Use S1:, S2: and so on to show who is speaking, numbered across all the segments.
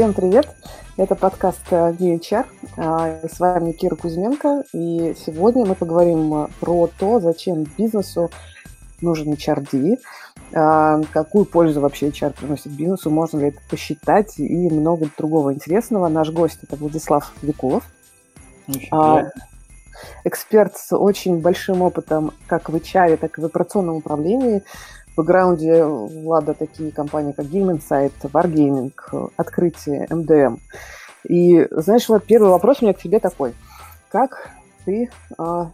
S1: Всем привет! Это подкаст VHR. А, с вами Кира Кузьменко. И сегодня мы поговорим про то, зачем бизнесу нужен HRD, а, какую пользу вообще HR приносит бизнесу, можно ли это посчитать и много другого интересного. Наш гость – это Владислав Викулов. А, эксперт с очень большим опытом как в HR, так и в операционном управлении – бэкграунде Влада такие компании, как Game Insight, Wargaming, Открытие, MDM. И, знаешь, вот первый вопрос у меня к тебе такой. Как ты а,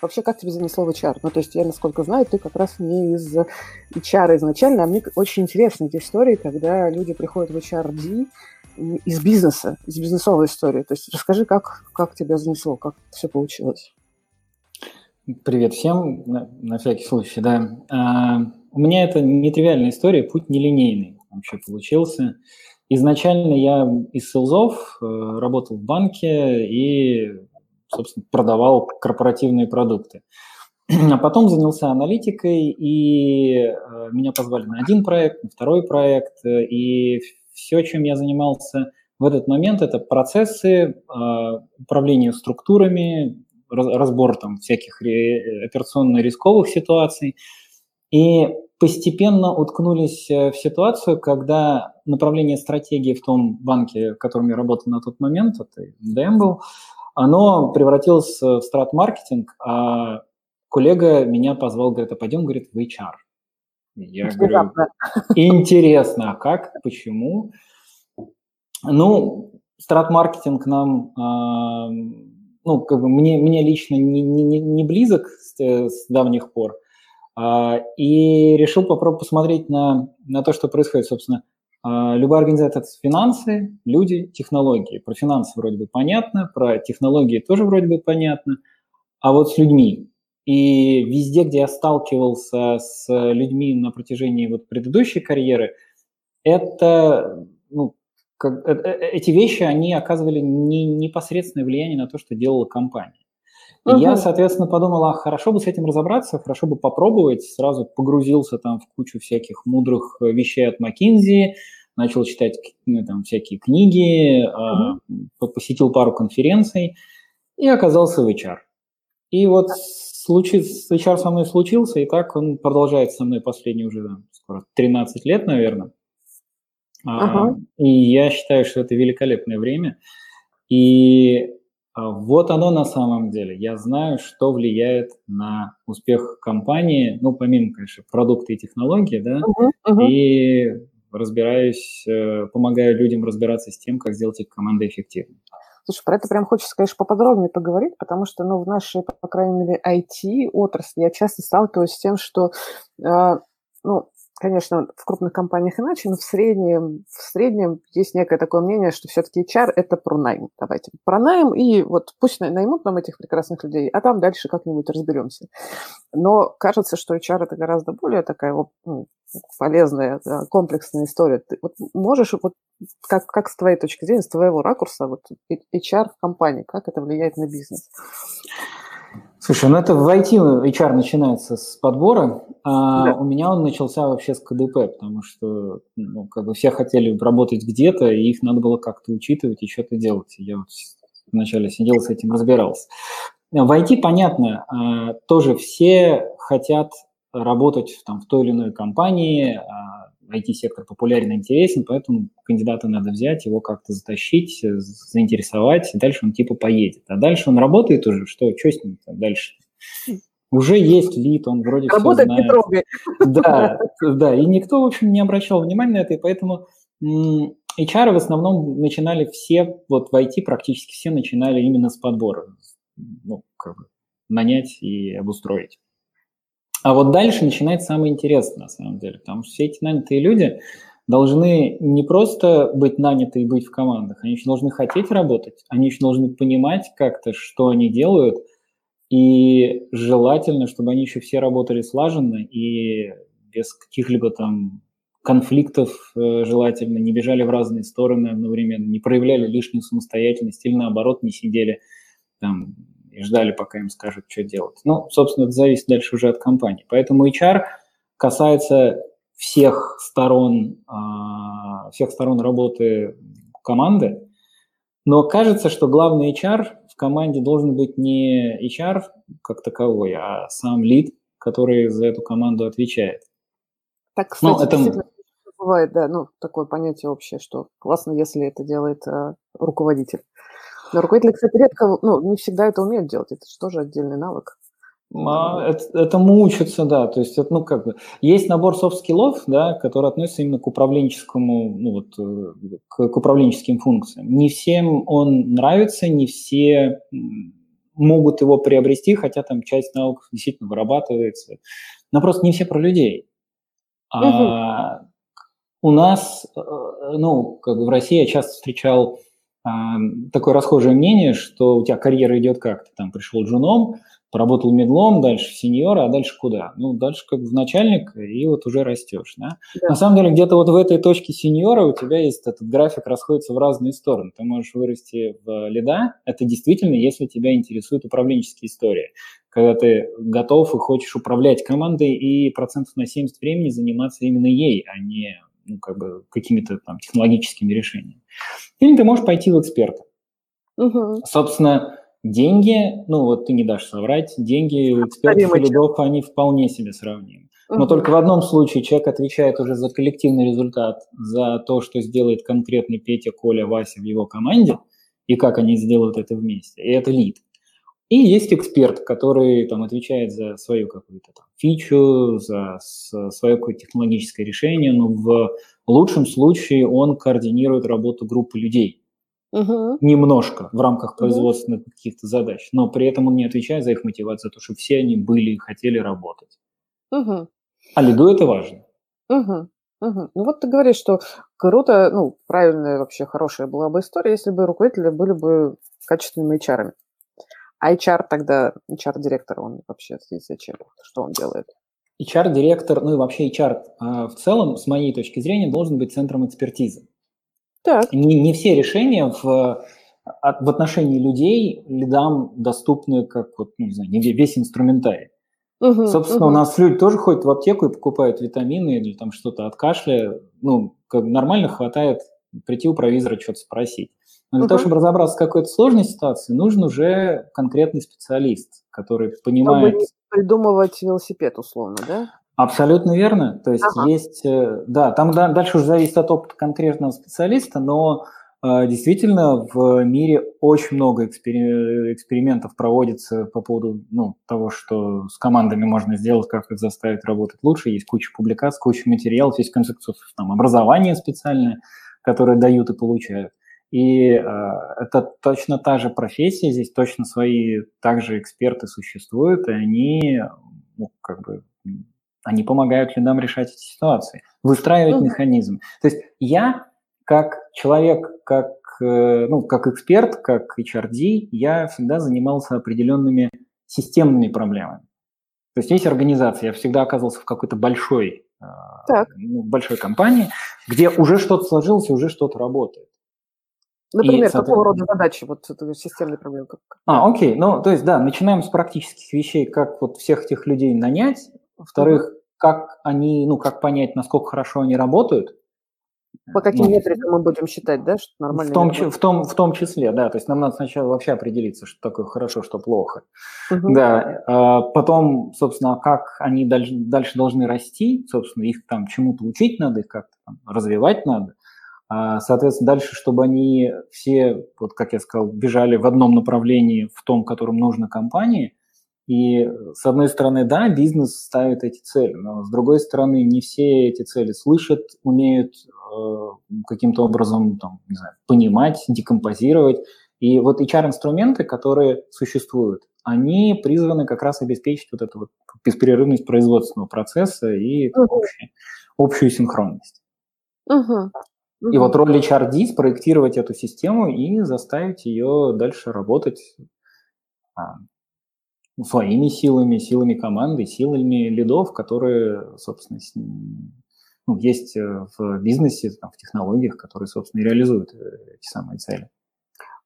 S1: Вообще, как тебе занесло в HR? Ну, то есть я, насколько знаю, ты как раз не из HR изначально, а мне очень интересны эти истории, когда люди приходят в HRD из бизнеса, из бизнесовой истории. То есть расскажи, как, как тебя занесло, как все получилось.
S2: Привет всем, на, на всякий случай, да. У меня это нетривиальная история, путь нелинейный вообще получился. Изначально я из селзов э, работал в банке и, собственно, продавал корпоративные продукты. А потом занялся аналитикой, и э, меня позвали на один проект, на второй проект, и все, чем я занимался в этот момент, это процессы, э, управление структурами, разбор там всяких операционно-рисковых ситуаций. И постепенно уткнулись э, в ситуацию, когда направление стратегии в том банке, в котором я работал на тот момент, это МДМ был, оно превратилось в страт-маркетинг, а коллега меня позвал, говорит, а пойдем, говорит, в HR. Я говорю, интересно, а как, почему? Ну, страт-маркетинг нам ну, как бы мне, мне лично не, не, не близок с, с давних пор, а, и решил попробовать посмотреть на, на то, что происходит, собственно. А, любая организация – это финансы, люди, технологии. Про финансы вроде бы понятно, про технологии тоже вроде бы понятно, а вот с людьми. И везде, где я сталкивался с людьми на протяжении вот предыдущей карьеры, это ну, как, э, э, эти вещи, они оказывали не, непосредственное влияние на то, что делала компания. И uh-huh. я, соответственно, подумал, а хорошо бы с этим разобраться, хорошо бы попробовать. Сразу погрузился там в кучу всяких мудрых э, вещей от McKinsey, начал читать ну, там, всякие книги, uh-huh. посетил пару конференций и оказался в HR. И вот случай, HR со мной случился, и так он продолжает со мной последние уже скоро 13 лет, наверное. Ага. И я считаю, что это великолепное время. И а, вот оно на самом деле. Я знаю, что влияет на успех компании, ну, помимо, конечно, продукты и технологии, да, uh-huh, uh-huh. и разбираюсь, э, помогаю людям разбираться с тем, как сделать их команды эффективнее.
S1: Слушай, про это прям хочется, конечно, поподробнее поговорить, потому что, ну, в нашей, по крайней мере, IT-отрасли я часто сталкиваюсь с тем, что, э, ну, конечно, в крупных компаниях иначе, но в среднем, в среднем есть некое такое мнение, что все-таки HR – это про найм. Давайте про найм, и вот пусть наймут нам этих прекрасных людей, а там дальше как-нибудь разберемся. Но кажется, что HR – это гораздо более такая ну, полезная, комплексная история. Ты вот можешь, вот как, как с твоей точки зрения, с твоего ракурса, вот HR в компании, как это влияет на бизнес?
S2: Слушай, ну это в IT HR начинается с подбора, а да. у меня он начался вообще с КДП, потому что ну, как бы все хотели работать где-то, и их надо было как-то учитывать и что-то делать. Я вот вначале сидел с этим разбирался. В IT понятно, а, тоже все хотят работать там, в той или иной компании, а, IT-сектор популярен и интересен, поэтому кандидата надо взять, его как-то затащить, э, заинтересовать, и дальше он типа поедет. А дальше он работает уже, что, что с ним дальше? Уже есть лид, он вроде Работать все знает. не трогай. Да, да, и никто, в общем, не обращал внимания на это, и поэтому HR в основном начинали все, вот в IT практически все начинали именно с подбора, ну, как бы нанять и обустроить. А вот дальше начинается самое интересное, на самом деле, потому что все эти нанятые люди должны не просто быть наняты и быть в командах, они еще должны хотеть работать, они еще должны понимать как-то, что они делают, и желательно, чтобы они еще все работали слаженно и без каких-либо там конфликтов э, желательно, не бежали в разные стороны одновременно, не проявляли лишнюю самостоятельность или наоборот не сидели там и ждали, пока им скажут, что делать. Ну, собственно, это зависит дальше уже от компании. Поэтому HR касается всех сторон а, всех сторон работы команды, но кажется, что главный HR в команде должен быть не HR как таковой, а сам lead, который за эту команду отвечает.
S1: Так, кстати, ну, это... бывает, да, ну, такое понятие общее, что классно, если это делает э, руководитель. Но руководители, кстати, редко, ну, не всегда это умеют делать, это же тоже отдельный навык.
S2: А, это, этому учатся, да. То есть, это, ну, как бы, есть набор soft skill ов, да, который относится именно к управленческому, ну, вот, э, к, к управленческим функциям. Не всем он нравится, не все могут его приобрести, хотя там часть навыков действительно вырабатывается. Но просто не все про людей. А у нас, э, ну, как бы в России я часто встречал такое расхожее мнение, что у тебя карьера идет как? Ты там пришел джуном, поработал медлом, дальше сеньора, а дальше куда? Ну, дальше как в начальник, и вот уже растешь, да? да. На самом деле, где-то вот в этой точке сеньора у тебя есть этот график расходится в разные стороны. Ты можешь вырасти в лида, это действительно, если тебя интересуют управленческие истории. Когда ты готов и хочешь управлять командой и процентов на 70 времени заниматься именно ей, а не ну, как бы какими-то там технологическими решениями. Или ты можешь пойти в эксперта. Угу. Собственно, деньги, ну вот ты не дашь соврать, деньги у экспертов и лидов, они вполне себе сравнимы. Но угу. только в одном случае человек отвечает уже за коллективный результат, за то, что сделает конкретный Петя, Коля, Вася в его команде, и как они сделают это вместе. И это лид. И есть эксперт, который там отвечает за свою какую-то там фичу, за свое какое-то технологическое решение, но в лучшем случае он координирует работу группы людей. Угу. Немножко в рамках производственных угу. каких-то задач, но при этом он не отвечает за их мотивацию, за то, что все они были и хотели работать. Угу. А лиду это важно.
S1: Угу. Угу. Ну вот ты говоришь, что круто, ну, правильная вообще хорошая была бы история, если бы руководители были бы качественными HR. -ами. А HR тогда, HR-директор, он вообще здесь зачем? Что он делает?
S2: HR-директор, ну и вообще HR а, в целом, с моей точки зрения, должен быть центром экспертизы. Так. Не, не все решения в, в отношении людей лидам доступны как вот, ну, не знаю, весь инструментарий. Угу, Собственно, угу. у нас люди тоже ходят в аптеку и покупают витамины или там что-то от кашля. Ну, как нормально хватает прийти у провизора что-то спросить. Но для угу. того, чтобы разобраться в какой-то сложной ситуации, нужен уже конкретный специалист, который понимает... Чтобы
S1: придумывать велосипед, условно, да?
S2: Абсолютно верно. То есть ага. есть, э, да, там дальше уже зависит от опыта конкретного специалиста, но э, действительно в мире очень много экспериментов проводится по поводу ну, того, что с командами можно сделать, как их заставить работать лучше. Есть куча публикаций, куча материалов, есть, в конце концов, там, образование специальное, которое дают и получают. И э, это точно та же профессия, здесь точно свои также эксперты существуют, и они, ну, как бы, они помогают людям решать эти ситуации, выстраивать mm-hmm. механизм. То есть я, как человек, как, э, ну, как эксперт, как HRD, я всегда занимался определенными системными проблемами. То есть есть организация, я всегда оказывался в какой-то большой, э, ну, большой компании, где уже что-то сложилось и уже что-то работает.
S1: Например, и, какого рода задачи, вот системные проблемы?
S2: А, окей, ну, то есть, да, начинаем с практических вещей, как вот всех этих людей нанять, во-вторых, mm-hmm. как они, ну, как понять, насколько хорошо они работают.
S1: По каким ну, метрикам мы будем считать, да, что
S2: нормально? В том, в, том, в том числе, да, то есть нам надо сначала вообще определиться, что такое хорошо, что плохо. Угу. Да, а потом, собственно, как они дальше, дальше должны расти, собственно, их там чему-то учить надо, их как-то там развивать надо. А, соответственно, дальше, чтобы они все, вот как я сказал, бежали в одном направлении, в том, которым нужно компании. И с одной стороны, да, бизнес ставит эти цели, но с другой стороны, не все эти цели слышат, умеют э, каким-то образом, там, не знаю, понимать, декомпозировать. И вот HR-инструменты, которые существуют, они призваны как раз обеспечить вот эту вот беспрерывность производственного процесса и uh-huh. общую, общую синхронность. Uh-huh. И вот роль HRD – спроектировать эту систему и заставить ее дальше работать а, своими силами, силами команды, силами лидов, которые, собственно, ну, есть э, в бизнесе, там, в технологиях, которые, собственно, и реализуют э, эти самые цели.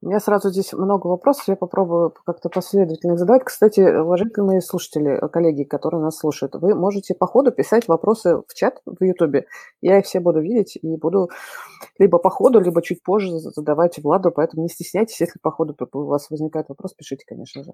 S1: У меня сразу здесь много вопросов, я попробую как-то последовательно их задавать. Кстати, уважаемые слушатели, коллеги, которые нас слушают, вы можете по ходу писать вопросы в чат в Ютубе. Я их все буду видеть и буду либо по ходу, либо чуть позже задавать Владу, поэтому не стесняйтесь, если по ходу у вас возникает вопрос, пишите, конечно же.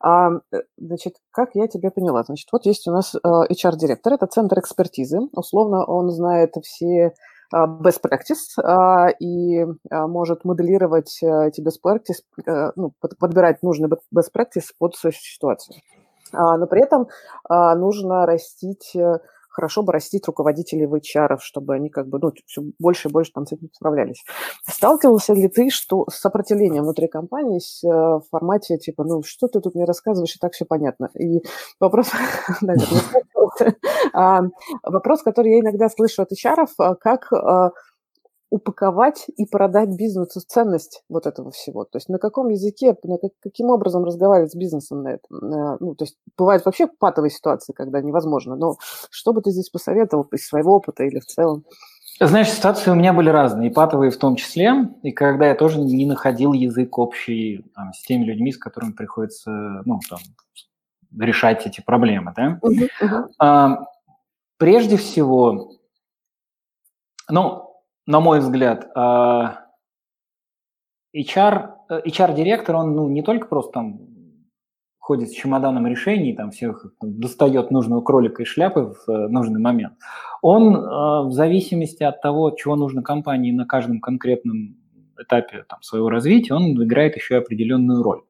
S1: А, э, значит, как я тебя поняла? Значит, вот есть у нас HR-директор, э, это центр экспертизы. Условно он знает все best practice а, и а, может моделировать эти best practice, э, ну, подбирать нужный best practice под ситуацию. Но при этом нужно растить э, хорошо бы растить руководителей в HR, чтобы они как бы ну, все больше и больше там с этим справлялись. Сталкивался ли ты что, с сопротивлением внутри компании с, э, в формате типа, ну что ты тут мне рассказываешь, и так все понятно. И вопрос, вопрос, который я иногда слышу от HR, как а, упаковать и продать бизнесу ценность вот этого всего. То есть на каком языке, на как, каким образом разговаривать с бизнесом на этом. Ну, то есть бывают вообще патовые ситуации, когда невозможно. Но что бы ты здесь посоветовал из своего опыта или в целом?
S2: Знаешь, ситуации у меня были разные, и патовые в том числе, и когда я тоже не находил язык общий там, с теми людьми, с которыми приходится ну, там, решать эти проблемы. Да? Uh-huh, uh-huh. А, прежде всего, ну, на мой взгляд, HR, а, HR-директор, он ну, не только просто там ходит с чемоданом решений, там всех достает нужного кролика из шляпы в э, нужный момент. Он а, в зависимости от того, чего нужно компании на каждом конкретном этапе там, своего развития, он играет еще определенную роль.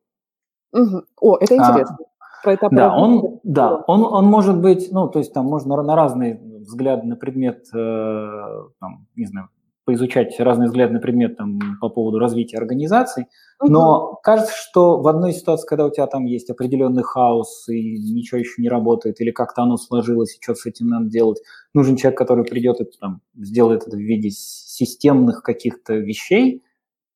S1: Угу. О, это интересно.
S2: А, Про этап да, он, да, он, он может быть, ну, то есть там можно на разные взгляды на предмет, э, там, не знаю, поизучать разные взгляды на предмет там, по поводу развития организации, но угу. кажется, что в одной ситуации, когда у тебя там есть определенный хаос и ничего еще не работает, или как-то оно сложилось, и что с этим надо делать, нужен человек, который придет и там, сделает это в виде системных каких-то вещей,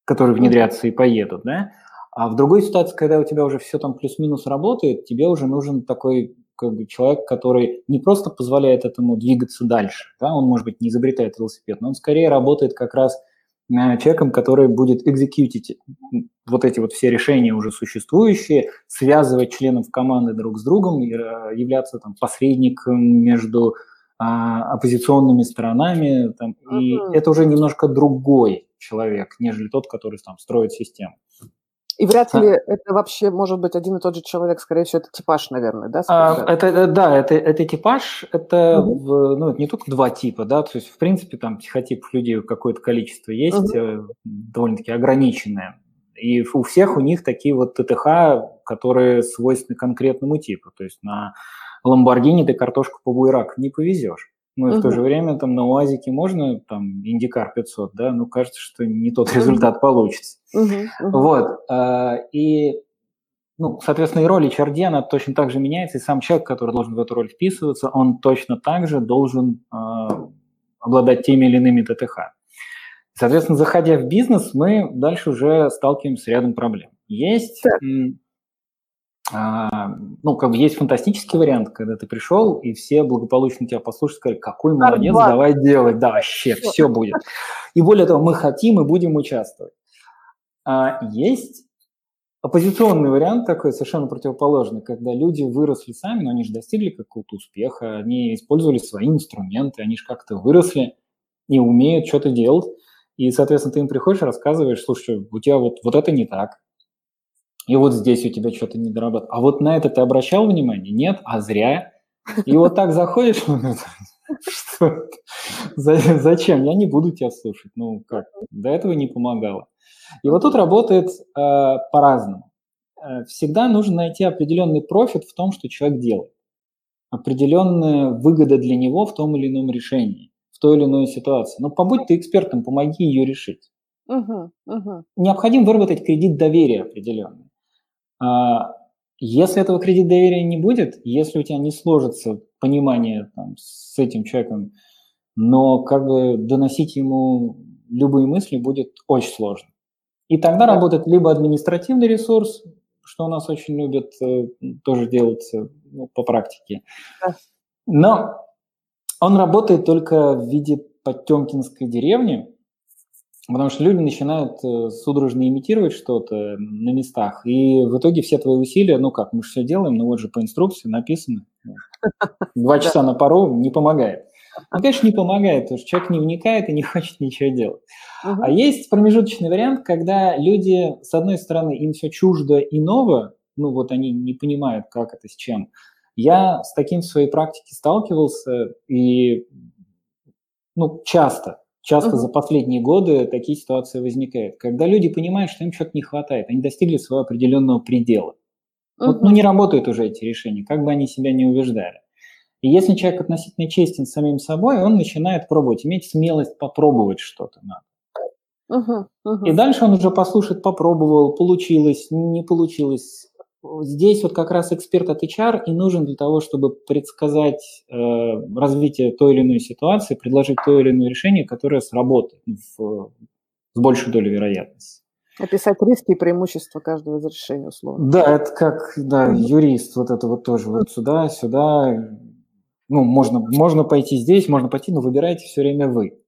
S2: которые внедрятся и поедут, да, а в другой ситуации, когда у тебя уже все там плюс-минус работает, тебе уже нужен такой как бы человек, который не просто позволяет этому двигаться дальше, да, он, может быть, не изобретает велосипед, но он скорее работает как раз э, человеком, который будет экзекьютить вот эти вот все решения уже существующие, связывать членов команды друг с другом, э, являться там посредником между а, оппозиционными сторонами, там, uh-huh. и это уже немножко другой человек, нежели тот, который там строит систему.
S1: И вряд ли а. это вообще может быть один и тот же человек, скорее всего, это типаж, наверное, да?
S2: А, это, э, да, это, это типаж, это угу. ну, не только два типа, да, то есть, в принципе, там психотипов людей какое-то количество есть, угу. довольно-таки ограниченное. И у всех у них такие вот ТТХ, которые свойственны конкретному типу. То есть на Ламборгини ты картошку по буйрак не повезешь. Ну и угу. в то же время там на УАЗике можно там Индикар 500, да, ну кажется, что не тот результат угу. получится. Угу. Вот. А, и, ну, соответственно, и роль HRD, она точно так же меняется, и сам человек, который должен в эту роль вписываться, он точно так же должен а, обладать теми или иными ТТХ. Соответственно, заходя в бизнес, мы дальше уже сталкиваемся с рядом проблем. Есть... Так ну, как бы есть фантастический вариант, когда ты пришел, и все благополучно тебя послушают, сказали, какой молодец, Арбат. давай делать, да, вообще, все будет. И более того, мы хотим и будем участвовать. А есть оппозиционный вариант такой, совершенно противоположный, когда люди выросли сами, но они же достигли какого-то успеха, они использовали свои инструменты, они же как-то выросли и умеют что-то делать. И, соответственно, ты им приходишь, рассказываешь, слушай, у тебя вот, вот это не так, и вот здесь у тебя что-то не доработано. А вот на это ты обращал внимание? Нет? А зря. И вот так заходишь, что зачем? Я не буду тебя слушать. Ну как? До этого не помогало. И вот тут работает э, по-разному. Э, всегда нужно найти определенный профит в том, что человек делает. Определенная выгода для него в том или ином решении, в той или иной ситуации. Но побудь ты экспертом, помоги ее решить. Угу, угу. Необходимо выработать кредит доверия определенный. А, если этого кредит доверия не будет, если у тебя не сложится понимание там, с этим человеком, но как бы доносить ему любые мысли будет очень сложно. И тогда да. работает либо административный ресурс, что у нас очень любят э, тоже делать ну, по практике. Да. Но он работает только в виде Потемкинской деревни, Потому что люди начинают э, судорожно имитировать что-то на местах, и в итоге все твои усилия, ну как, мы же все делаем, ну вот же по инструкции написано. Два часа на пару не помогает. Ну, конечно, не помогает, потому что человек не вникает и не хочет ничего делать. Uh-huh. А есть промежуточный вариант, когда люди, с одной стороны, им все чуждо и ново, ну вот они не понимают, как это, с чем. Я с таким в своей практике сталкивался, и ну, часто, часто uh-huh. за последние годы такие ситуации возникают, когда люди понимают, что им что-то не хватает, они достигли своего определенного предела. Uh-huh. Вот, ну, не работают уже эти решения, как бы они себя не убеждали. И если человек относительно честен с самим собой, он начинает пробовать, иметь смелость попробовать что-то надо. Uh-huh, uh-huh. И дальше он уже послушает, попробовал, получилось, не получилось. Здесь вот как раз эксперт от HR и нужен для того, чтобы предсказать э, развитие той или иной ситуации, предложить то или иное решение, которое сработает в, с большей долей вероятности.
S1: Описать риски и преимущества каждого из решений, условно.
S2: Да, это как да, юрист, вот это вот тоже вот сюда, сюда, ну, можно, можно пойти здесь, можно пойти, но выбираете все время вы.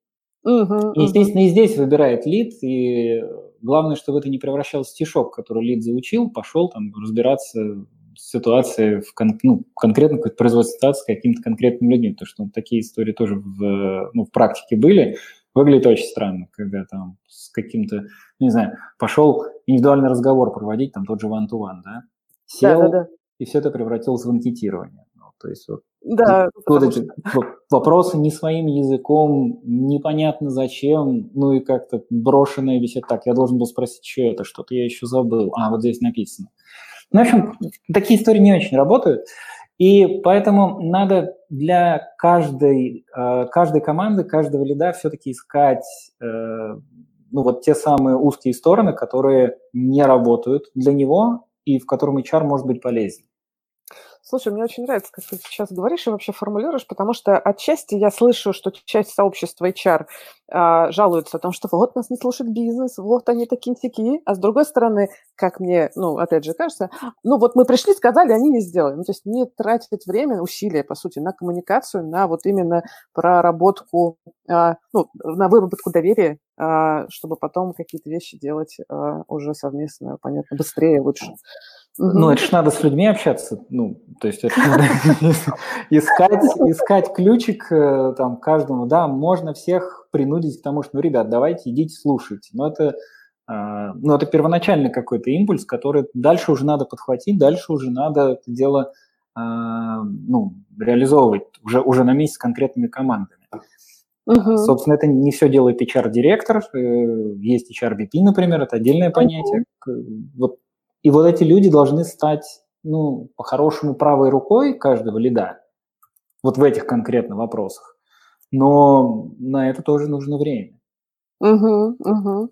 S2: Угу, и, естественно, угу. и здесь выбирает лид, и главное, чтобы это не превращалось в стишок, который лид заучил, пошел там разбираться с ситуацией в кон, ну, конкретно какой-то производственной ситуации с какими-то конкретными людьми, потому что ну, такие истории тоже в, ну, в практике были. Выглядит очень странно, когда там с каким-то, не знаю, пошел индивидуальный разговор проводить, там тот же one-to-one, да, сел, да, да, да. и все это превратилось в анкетирование. Ну, то есть вот да, вот эти что... вопросы не своим языком, непонятно зачем, ну и как-то брошенное висит так. Я должен был спросить, что это, что-то я еще забыл. А, вот здесь написано. Ну, в общем, такие истории не очень работают. И поэтому надо для каждой, э, каждой команды, каждого лида все-таки искать э, ну, вот те самые узкие стороны, которые не работают для него и в котором HR может быть полезен.
S1: Слушай, мне очень нравится, как ты сейчас говоришь и вообще формулируешь, потому что отчасти я слышу, что часть сообщества HR а, жалуется о том, что вот нас не слушает бизнес, вот они такие сики, а с другой стороны, как мне, ну, опять же, кажется, ну, вот мы пришли, сказали, они не сделали. Ну, то есть не тратить время, усилия, по сути, на коммуникацию, на вот именно проработку, а, ну, на выработку доверия, а, чтобы потом какие-то вещи делать а, уже совместно, понятно, быстрее, лучше.
S2: Ну, это же надо с людьми общаться. Ну, то есть это надо искать, искать ключик э, там каждому. Да, можно всех принудить к тому, что, ну, ребят, давайте идите слушать. Но это, а, ну, это первоначальный какой-то импульс, который дальше уже надо подхватить, дальше уже надо это дело а, ну, реализовывать уже, уже на месте с конкретными командами. Uh-huh. Собственно, это не все делает HR-директор. Э, есть HR-VP, например, это отдельное понятие. Вот и вот эти люди должны стать, ну, по-хорошему, правой рукой каждого лида, вот в этих конкретно вопросах. Но на это тоже нужно время.
S1: Угу, угу.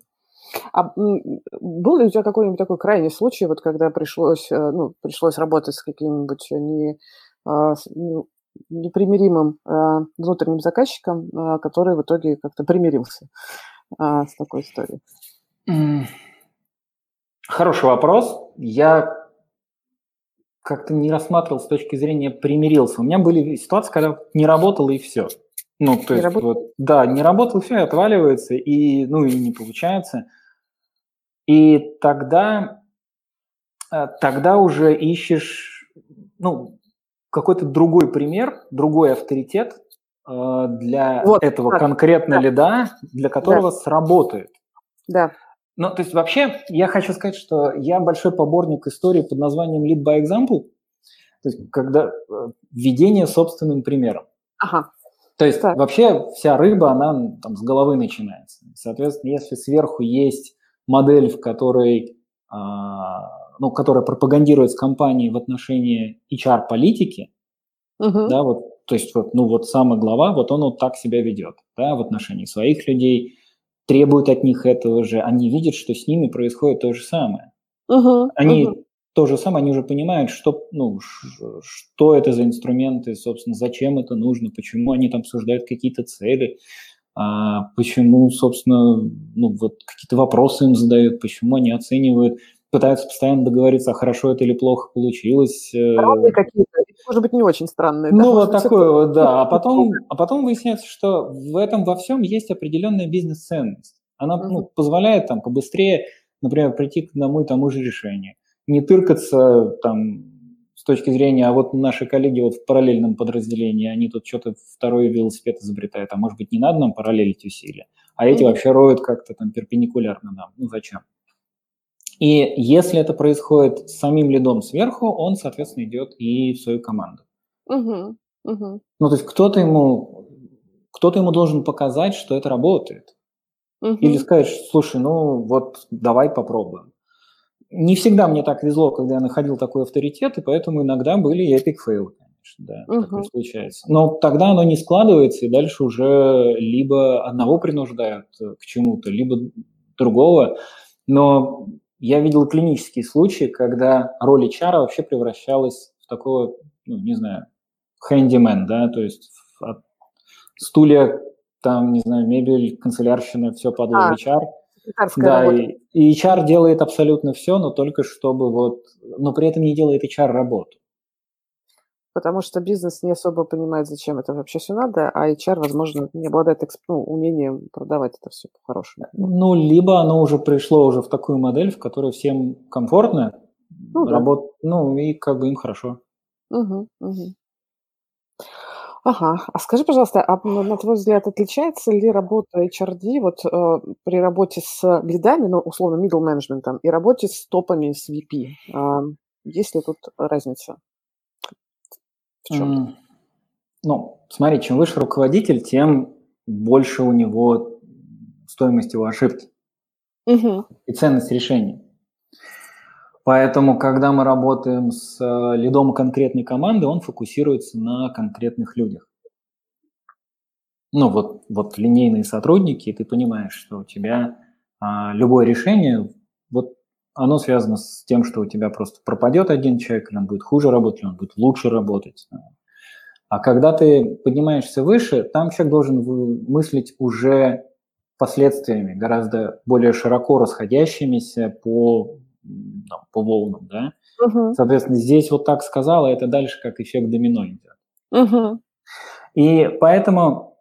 S1: А был ли у тебя какой-нибудь такой крайний случай, вот когда пришлось, э, ну, пришлось работать с каким-нибудь не, а, непримиримым а, внутренним заказчиком, а, который в итоге как-то примирился с такой историей?
S2: Хороший вопрос. Я как-то не рассматривал с точки зрения примирился. У меня были ситуации, когда не работало и все. Ну, то не есть, вот, да, не работало, все, отваливается, и, ну, и не получается. И тогда, э, тогда уже ищешь, ну, какой-то другой пример, другой авторитет э, для вот, этого так, конкретно да. лида, для которого да. сработает.
S1: Да.
S2: Ну, то есть вообще я хочу сказать, что я большой поборник истории под названием Lead by Example, то есть когда э, введение собственным примером.
S1: Ага.
S2: То есть так. вообще вся рыба, она там с головы начинается. Соответственно, если сверху есть модель, в которой, а, ну, которая пропагандируется компанией в отношении HR-политики, угу. да, вот, то есть вот, ну, вот самый глава, вот он вот так себя ведет, да, в отношении своих людей, требуют от них этого же, они видят, что с ними происходит то же самое. Uh-huh, они uh-huh. то же самое, они уже понимают, что, ну, что это за инструменты, собственно, зачем это нужно, почему они там обсуждают какие-то цели, а, почему, собственно, ну, вот какие-то вопросы им задают, почему они оценивают, пытаются постоянно договориться, а хорошо это или плохо получилось.
S1: Э. Странные какие-то, может быть, не очень странные.
S2: Ну, да? вот такое вот, да. А потом, а потом выясняется, что в этом во всем есть определенная бизнес-ценность. Она ну, позволяет там побыстрее, например, прийти к одному и тому же решению. Не тыркаться там с точки зрения, а вот наши коллеги вот в параллельном подразделении, они тут что-то второй велосипед изобретают, а может быть не надо нам параллелить усилия, а эти mm-hmm. вообще роют как-то там перпендикулярно нам. Ну зачем? И если это происходит с самим лидом сверху, он, соответственно, идет и в свою команду.
S1: Угу, угу.
S2: Ну, то есть кто-то ему, кто-то ему должен показать, что это работает. Угу. Или сказать, слушай, ну вот давай попробуем. Не всегда мне так везло, когда я находил такой авторитет, и поэтому иногда были эпик фейлы, конечно, да, угу. такое случается. Но тогда оно не складывается, и дальше уже либо одного принуждают к чему-то, либо другого. Но я видел клинические случаи, когда роль HR вообще превращалась в такого, ну, не знаю, handyman, да, то есть от стулья, там, не знаю, мебель, канцелярщина, все падало а, HR. Да, и, и HR делает абсолютно все, но только чтобы вот, но при этом не делает HR работу
S1: потому что бизнес не особо понимает, зачем это вообще все надо, а HR, возможно, не обладает ну, умением продавать это все по-хорошему.
S2: Ну, либо оно уже пришло уже в такую модель, в которой всем комфортно, ну, работ... да. ну и как бы им хорошо.
S1: Угу, угу. Ага. А скажи, пожалуйста, а на твой взгляд, отличается ли работа HRD вот э, при работе с лидами, ну, условно, middle management, и работе с топами, с VP? Э, есть ли тут разница?
S2: В чем? Ну, смотри, чем выше руководитель, тем больше у него стоимость его ошибки угу. и ценность решений. Поэтому, когда мы работаем с э, лидом конкретной команды, он фокусируется на конкретных людях. Ну, вот, вот линейные сотрудники, и ты понимаешь, что у тебя а, любое решение, вот оно связано с тем, что у тебя просто пропадет один человек, или он будет хуже работать, или он будет лучше работать. А когда ты поднимаешься выше, там человек должен мыслить уже последствиями, гораздо более широко расходящимися по, там, по волнам, да. Uh-huh. Соответственно, здесь вот так сказала, это дальше как эффект домино идет. Uh-huh. И поэтому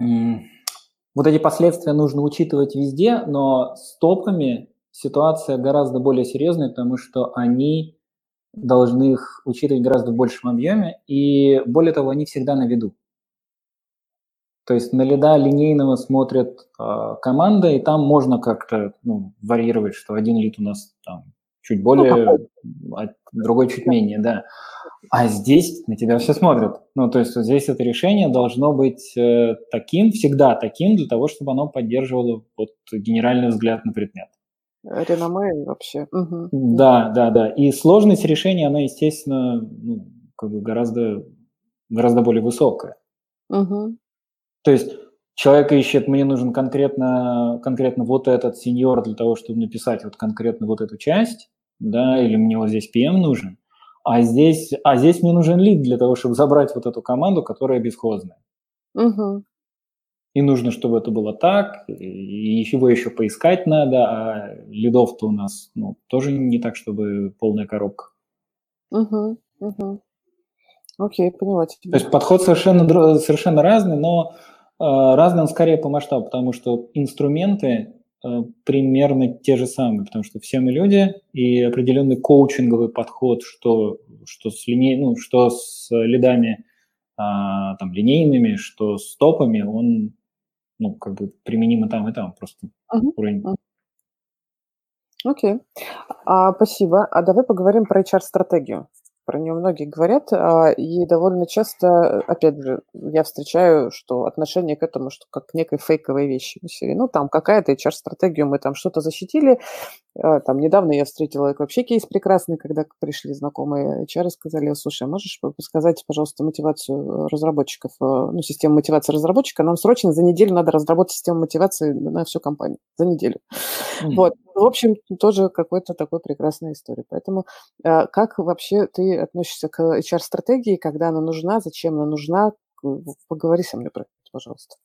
S2: вот эти последствия нужно учитывать везде, но с топами ситуация гораздо более серьезная, потому что они должны их учитывать гораздо в большем объеме, и более того, они всегда на виду. То есть на лида линейного смотрит э, команда, и там можно как-то ну, варьировать, что один лид у нас там чуть более, ну, а другой чуть менее, да. А здесь на тебя все смотрят. Ну, то есть вот здесь это решение должно быть э, таким, всегда таким, для того, чтобы оно поддерживало вот генеральный взгляд на предмет.
S1: Реноме вообще. Угу.
S2: Да, да, да. И сложность решения, она, естественно, ну, как бы гораздо, гораздо более высокая.
S1: Угу.
S2: То есть человек ищет, мне нужен конкретно, конкретно вот этот сеньор для того, чтобы написать вот конкретно вот эту часть, да, или мне вот здесь PM нужен, а здесь, а здесь мне нужен лид для того, чтобы забрать вот эту команду, которая бесхозная.
S1: Угу
S2: и нужно, чтобы это было так, и его еще поискать надо, а лидов-то у нас ну, тоже не так, чтобы полная коробка.
S1: Угу, угу. Окей, поняла
S2: тебя. То есть подход совершенно, совершенно разный, но э, разный он скорее по масштабу, потому что инструменты э, примерно те же самые, потому что все мы люди, и определенный коучинговый подход, что, что, с, линей, ну, что с лидами, э, там, линейными, что с топами, он ну, как бы применимо там и там, просто uh-huh. уровень.
S1: Окей, okay. а, спасибо. А давай поговорим про HR-стратегию про нее многие говорят, а, и довольно часто, опять же, я встречаю, что отношение к этому, что как к некой фейковой вещи. Ну, там какая-то HR-стратегия, мы там что-то защитили. А, там недавно я встретила вообще кейс прекрасный, когда пришли знакомые HR и сказали, слушай, а можешь сказать, пожалуйста, мотивацию разработчиков, ну, систему мотивации разработчика, нам срочно за неделю надо разработать систему мотивации на всю компанию, за неделю. Mm. Вот. В общем, тоже какой-то такой прекрасная история. Поэтому как вообще ты относишься к HR-стратегии, когда она нужна, зачем она нужна? Поговори со мной про это, пожалуйста.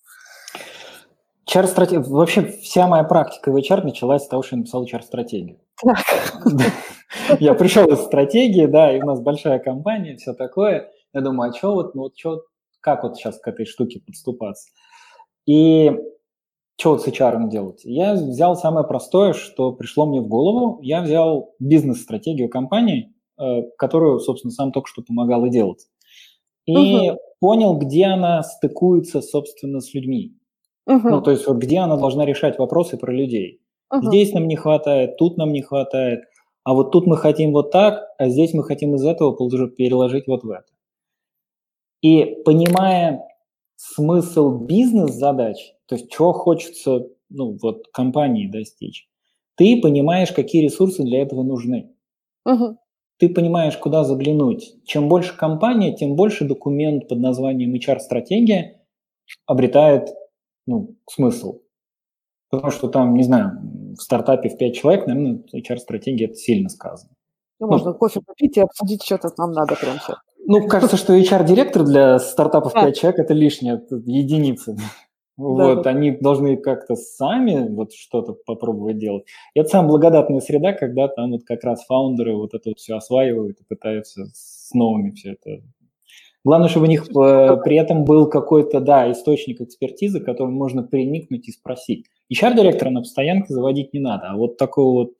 S2: HR-стратегия. Вообще вся моя практика в HR началась с того, что я написал HR-стратегию. Я пришел из стратегии, да, и у нас большая компания, все такое. Я думаю, а что вот, ну вот что, как вот сейчас к этой штуке подступаться? И что вот с HR делать? Я взял самое простое, что пришло мне в голову. Я взял бизнес-стратегию компании, э, которую, собственно, сам только что помогал и делать. И угу. понял, где она стыкуется, собственно, с людьми. Угу. Ну, то есть вот где она должна решать вопросы про людей. Угу. Здесь нам не хватает, тут нам не хватает, а вот тут мы хотим вот так, а здесь мы хотим из этого переложить вот в это. И понимая смысл бизнес-задач, то есть чего хочется ну, вот, компании достичь, ты понимаешь, какие ресурсы для этого нужны. Угу. Ты понимаешь, куда заглянуть. Чем больше компания, тем больше документ под названием HR-стратегия обретает ну, смысл. Потому что там, не знаю, в стартапе в 5 человек, наверное, HR-стратегия это сильно сказано.
S1: Ну, ну, можно кофе попить и обсудить, что-то нам надо прям сейчас.
S2: Ну, кажется, что HR-директор для стартапов 5 человек – это лишняя единица. Вот, да. они должны как-то сами вот что-то попробовать делать. И это самая благодатная среда, когда там вот как раз фаундеры вот это вот все осваивают и пытаются с новыми все это. Главное, чтобы у них э, при этом был какой-то, да, источник экспертизы, к которому можно приникнуть и спросить. HR-директора на постоянке заводить не надо, а вот такого вот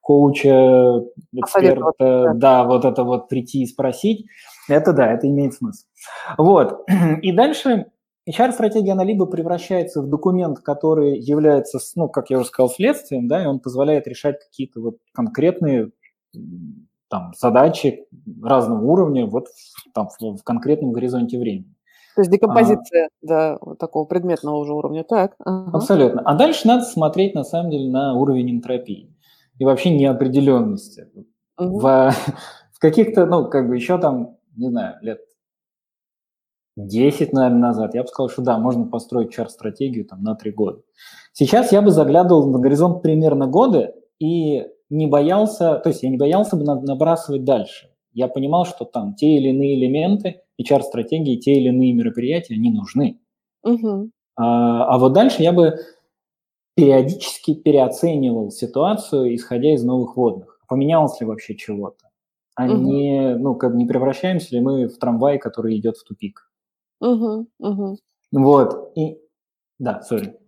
S2: коуча, эксперта, да, вот это вот прийти и спросить, это да, это имеет смысл. Вот. И дальше HR-стратегия, она либо превращается в документ, который является, ну, как я уже сказал, следствием, да, и он позволяет решать какие-то вот конкретные там, задачи разного уровня вот там, в, в конкретном горизонте времени.
S1: То есть декомпозиция а, до вот такого предметного уже уровня, так?
S2: Ага. Абсолютно. А дальше надо смотреть, на самом деле, на уровень энтропии и вообще неопределенности. Угу. В, в каких-то, ну, как бы еще там, не знаю, лет 10, наверное, назад, я бы сказал, что да, можно построить чар-стратегию там на 3 года. Сейчас я бы заглядывал на горизонт примерно года и не боялся, то есть я не боялся бы набрасывать дальше. Я понимал, что там те или иные элементы, HR-стратегии, те или иные мероприятия, они нужны. Угу. А, а вот дальше я бы периодически переоценивал ситуацию, исходя из новых водных. Поменялось ли вообще чего-то? А угу. не, ну, как не превращаемся ли мы в трамвай, который идет в тупик? Угу, угу. Вот, и... Да, сори.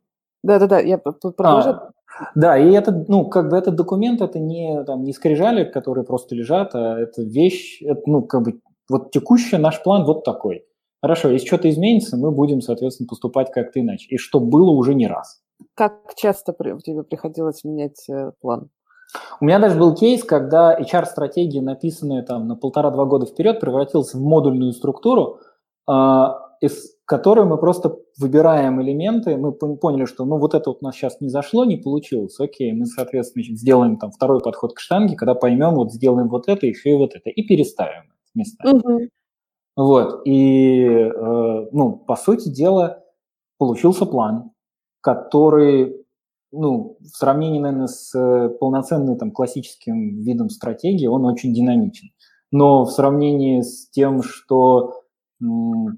S1: Да-да-да, я продолжаю. А,
S2: да, и это, ну, как бы этот документ, это не, там, не скрижали, которые просто лежат, а это вещь, это, ну, как бы, вот текущий наш план вот такой. Хорошо, если что-то изменится, мы будем, соответственно, поступать как-то иначе. И что было уже не раз.
S1: Как часто тебе приходилось менять э, план?
S2: У меня даже был кейс, когда HR-стратегия, написанная там на полтора-два года вперед, превратилась в модульную структуру, а, из которой мы просто выбираем элементы, мы поняли, что ну вот это вот у нас сейчас не зашло, не получилось, окей, мы, соответственно, сделаем там второй подход к штанге, когда поймем, вот сделаем вот это, еще и вот это, и переставим места. Угу. Вот, и, э, ну, по сути дела, получился план, который, ну, в сравнении, наверное, с э, полноценным там классическим видом стратегии, он очень динамичен. Но в сравнении с тем, что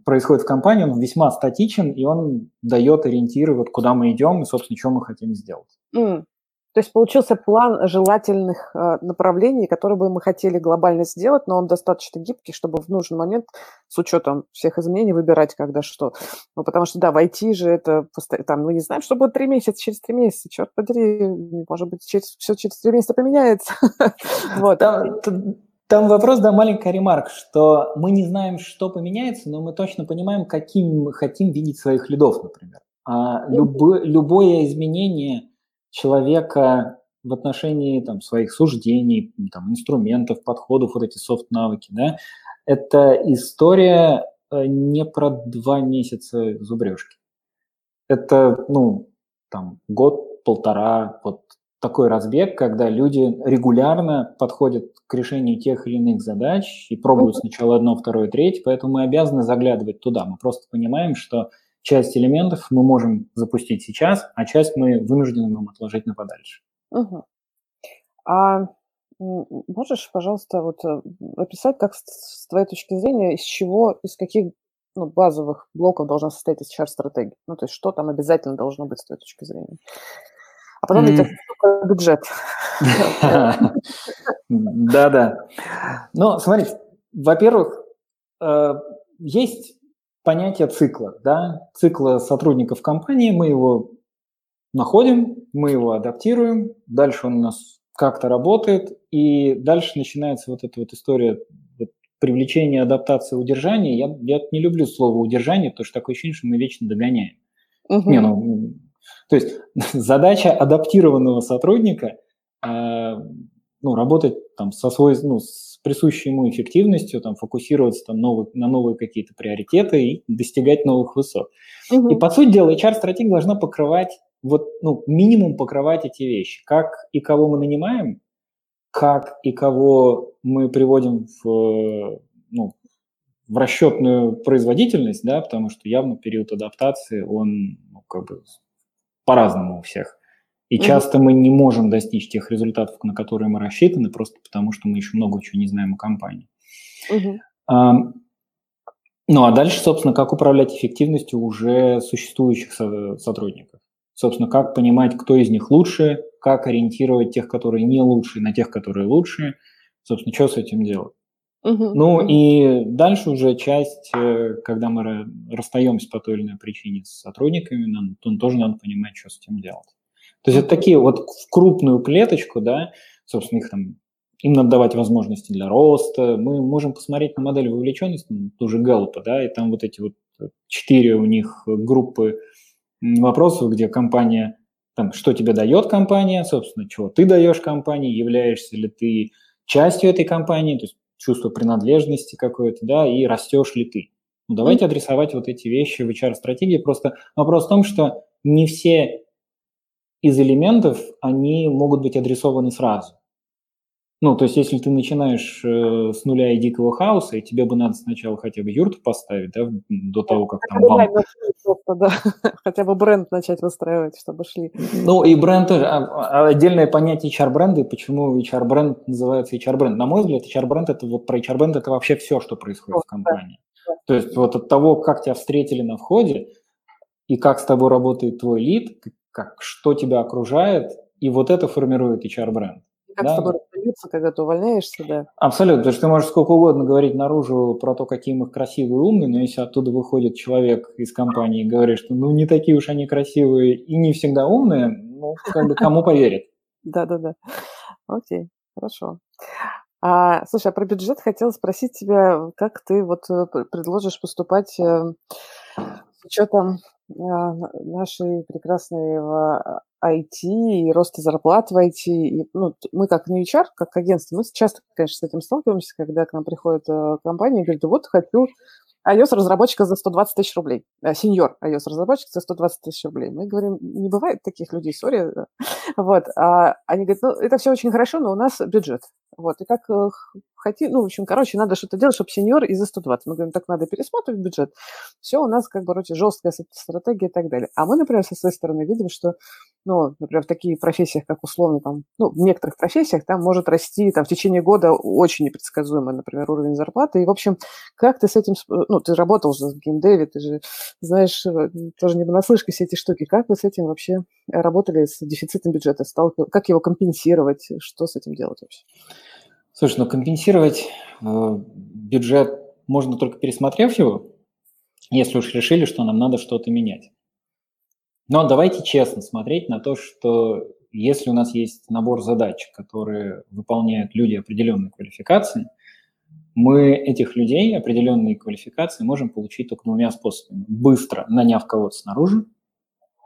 S2: происходит в компании, он весьма статичен, и он дает ориентиры, вот куда мы идем и, собственно, что мы хотим сделать.
S1: Mm. То есть получился план желательных э, направлений, которые бы мы хотели глобально сделать, но он достаточно гибкий, чтобы в нужный момент с учетом всех изменений выбирать, когда что. Ну, потому что, да, в IT же это, там, мы не знаем, что будет три месяца, через три месяца, черт подери, может быть, через, все через три месяца поменяется.
S2: Вот. Там вопрос, да, маленькая ремарк, что мы не знаем, что поменяется, но мы точно понимаем, каким мы хотим видеть своих лидов, например. А любо, любое изменение человека в отношении там, своих суждений, там, инструментов, подходов, вот эти софт-навыки, да, это история э, не про два месяца зубрежки. Это, ну, там, год-полтора, вот такой разбег, когда люди регулярно подходят к решению тех или иных задач и пробуют сначала одно, второе, третье, поэтому мы обязаны заглядывать туда. Мы просто понимаем, что часть элементов мы можем запустить сейчас, а часть мы вынуждены нам отложить на подальше.
S1: Угу. А можешь, пожалуйста, вот э, описать, как с твоей точки зрения, из чего, из каких ну, базовых блоков должна состоять HR-стратегия? Ну, то есть что там обязательно должно быть с твоей точки зрения? А потом ведь это бюджет.
S2: Да-да. Ну, смотри, во-первых, э, есть понятие цикла, да, цикла сотрудников компании, мы его находим, мы его адаптируем, дальше он у нас как-то работает, и дальше начинается вот эта вот история вот, привлечения, адаптации, удержания. Я, я не люблю слово удержание, потому что такое ощущение, что мы вечно догоняем. Угу. Не, ну, то есть задача адаптированного сотрудника э, ну, работать там со свой, ну, с присущей ему эффективностью, там, фокусироваться там, новый, на новые какие-то приоритеты и достигать новых высот. Угу. И, по сути дела, HR-стратегия должна покрывать, вот, ну, минимум покрывать эти вещи. Как и кого мы нанимаем, как и кого мы приводим в, ну, в расчетную производительность, да, потому что явно период адаптации, он ну, как бы по-разному у всех. И часто мы не можем достичь тех результатов, на которые мы рассчитаны, просто потому что мы еще много чего не знаем о компании. Mm-hmm. А, ну а дальше, собственно, как управлять эффективностью уже существующих со- сотрудников. Собственно, как понимать, кто из них лучше, как ориентировать тех, которые не лучше, на тех, которые лучше. Собственно, что с этим делать? Uh-huh. Ну и дальше уже часть, э, когда мы расстаемся по той или иной причине с сотрудниками, нам тоже надо понимать, что с этим делать. То есть это такие вот в крупную клеточку, да, собственно, их там, им надо давать возможности для роста. Мы можем посмотреть на модель вовлеченности, ну, ту же Галлопа, да, и там вот эти вот четыре у них группы вопросов, где компания, там, что тебе дает компания, собственно, чего ты даешь компании, являешься ли ты частью этой компании, то есть чувство принадлежности какое-то, да, и растешь ли ты. Ну, давайте адресовать вот эти вещи в HR-стратегии. Просто вопрос в том, что не все из элементов, они могут быть адресованы сразу. Ну, то есть, если ты начинаешь э, с нуля и дикого хаоса, и тебе бы надо сначала хотя бы юрту поставить, да, до того, как там.
S1: Просто, да. Хотя бы бренд начать выстраивать, чтобы шли.
S2: Ну, и бренд тоже. А, а отдельное понятие HR-бренда, почему HR-бренд называется HR-бренд. На мой взгляд, HR-бренд – это вот про HR-бренд – это вообще все, что происходит в компании. Да. То есть, вот от того, как тебя встретили на входе, и как с тобой работает твой лид, как, что тебя окружает, и вот это формирует HR-бренд.
S1: Как да? с тобой расстаются, когда ты увольняешься, да?
S2: Абсолютно, потому что ты можешь сколько угодно говорить наружу про то, какие мы красивые и умные, но если оттуда выходит человек из компании и говорит, что ну не такие уж они красивые и не всегда умные, ну как бы кому поверит?
S1: Да-да-да. Окей, хорошо. А, слушай, а про бюджет хотела спросить тебя, как ты вот э, предложишь поступать э, с учетом нашей прекрасной IT и роста зарплат в IT. И, ну, мы как не HR, как агентство, мы часто, конечно, с этим сталкиваемся, когда к нам приходят э, компании и говорят, вот хочу iOS-разработчика за 120 тысяч рублей. Э, сеньор iOS-разработчик за 120 тысяч рублей. Мы говорим, не бывает таких людей, сори. Вот. А они говорят, ну, это все очень хорошо, но у нас бюджет. Вот. И как э, хотим, ну, в общем, короче, надо что-то делать, чтобы сеньор и за 120. Мы говорим, так надо пересматривать бюджет. Все у нас, как бы, короче, жесткая стратегия и так далее. А мы, например, со своей стороны видим, что, ну, например, в таких профессиях, как условно, там, ну, в некоторых профессиях там может расти там в течение года очень непредсказуемо, например, уровень зарплаты. И, в общем, как ты с этим, ну, ты работал уже в геймдеве, ты же знаешь, э, тоже не понаслышке все эти штуки. Как вы с этим вообще работали, с дефицитом бюджета? Как его компенсировать? Что с этим делать вообще?
S2: Слушай, ну компенсировать э, бюджет можно только пересмотрев его, если уж решили, что нам надо что-то менять. Но давайте честно смотреть на то, что если у нас есть набор задач, которые выполняют люди определенной квалификации, мы этих людей определенные квалификации можем получить только двумя способами. Быстро наняв кого-то снаружи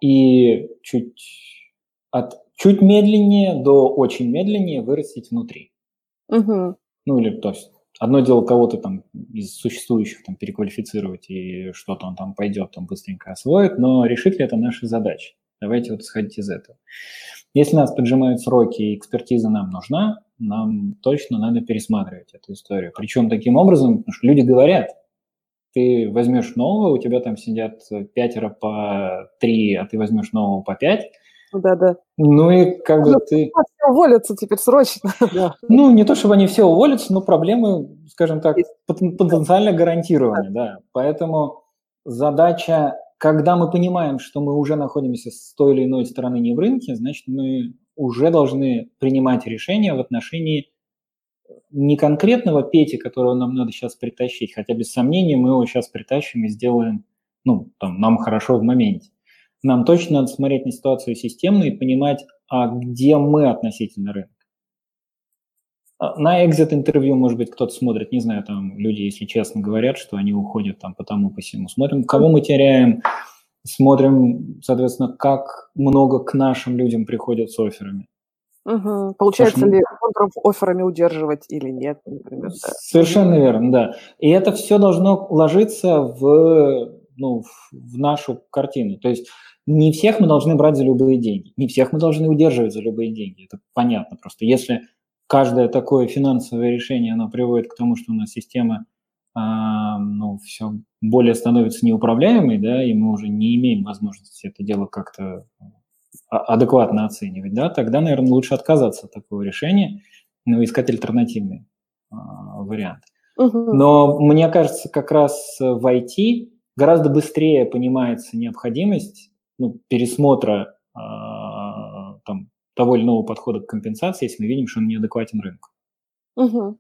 S2: и чуть, от чуть медленнее до очень медленнее вырастить внутри. Угу. Ну или то есть одно дело кого-то там из существующих там переквалифицировать и что-то он там пойдет, там быстренько освоит, но решит ли это наши задачи? Давайте вот исходить из этого. Если нас поджимают сроки и экспертиза нам нужна, нам точно надо пересматривать эту историю. Причем таким образом, потому что люди говорят, ты возьмешь нового, у тебя там сидят пятеро по три, а ты возьмешь нового по пять,
S1: да, да.
S2: Ну и как бы ну, ты...
S1: Все уволятся теперь срочно.
S2: Ну, не то, чтобы они все уволятся, но проблемы, скажем так, потенциально гарантированы, да. Поэтому задача, когда мы понимаем, что мы уже находимся с той или иной стороны не в рынке, значит, мы уже должны принимать решения в отношении не конкретного Пети, которого нам надо сейчас притащить, хотя без сомнения мы его сейчас притащим и сделаем, ну, там, нам хорошо в моменте нам точно надо смотреть на ситуацию системно и понимать, а где мы относительно рынка. А, на экзит-интервью, может быть, кто-то смотрит, не знаю, там люди, если честно, говорят, что они уходят там по тому, по всему. Смотрим, кого мы теряем, смотрим, соответственно, как много к нашим людям приходят с офферами.
S1: Угу. Получается Потому... ли контров офферами удерживать или нет, например?
S2: Да. Совершенно верно, да. И это все должно ложиться в, ну, в нашу картину. То есть не всех мы должны брать за любые деньги, не всех мы должны удерживать за любые деньги. Это понятно просто. Если каждое такое финансовое решение, оно приводит к тому, что у нас система а, ну, все более становится неуправляемой, да, и мы уже не имеем возможности это дело как-то а, адекватно оценивать, да, тогда, наверное, лучше отказаться от такого решения, ну, искать альтернативный а, вариант. Но мне кажется, как раз в IT гораздо быстрее понимается необходимость ну, пересмотра а, там, того или иного подхода к компенсации, если мы видим, что он неадекватен рынку.
S1: Угу.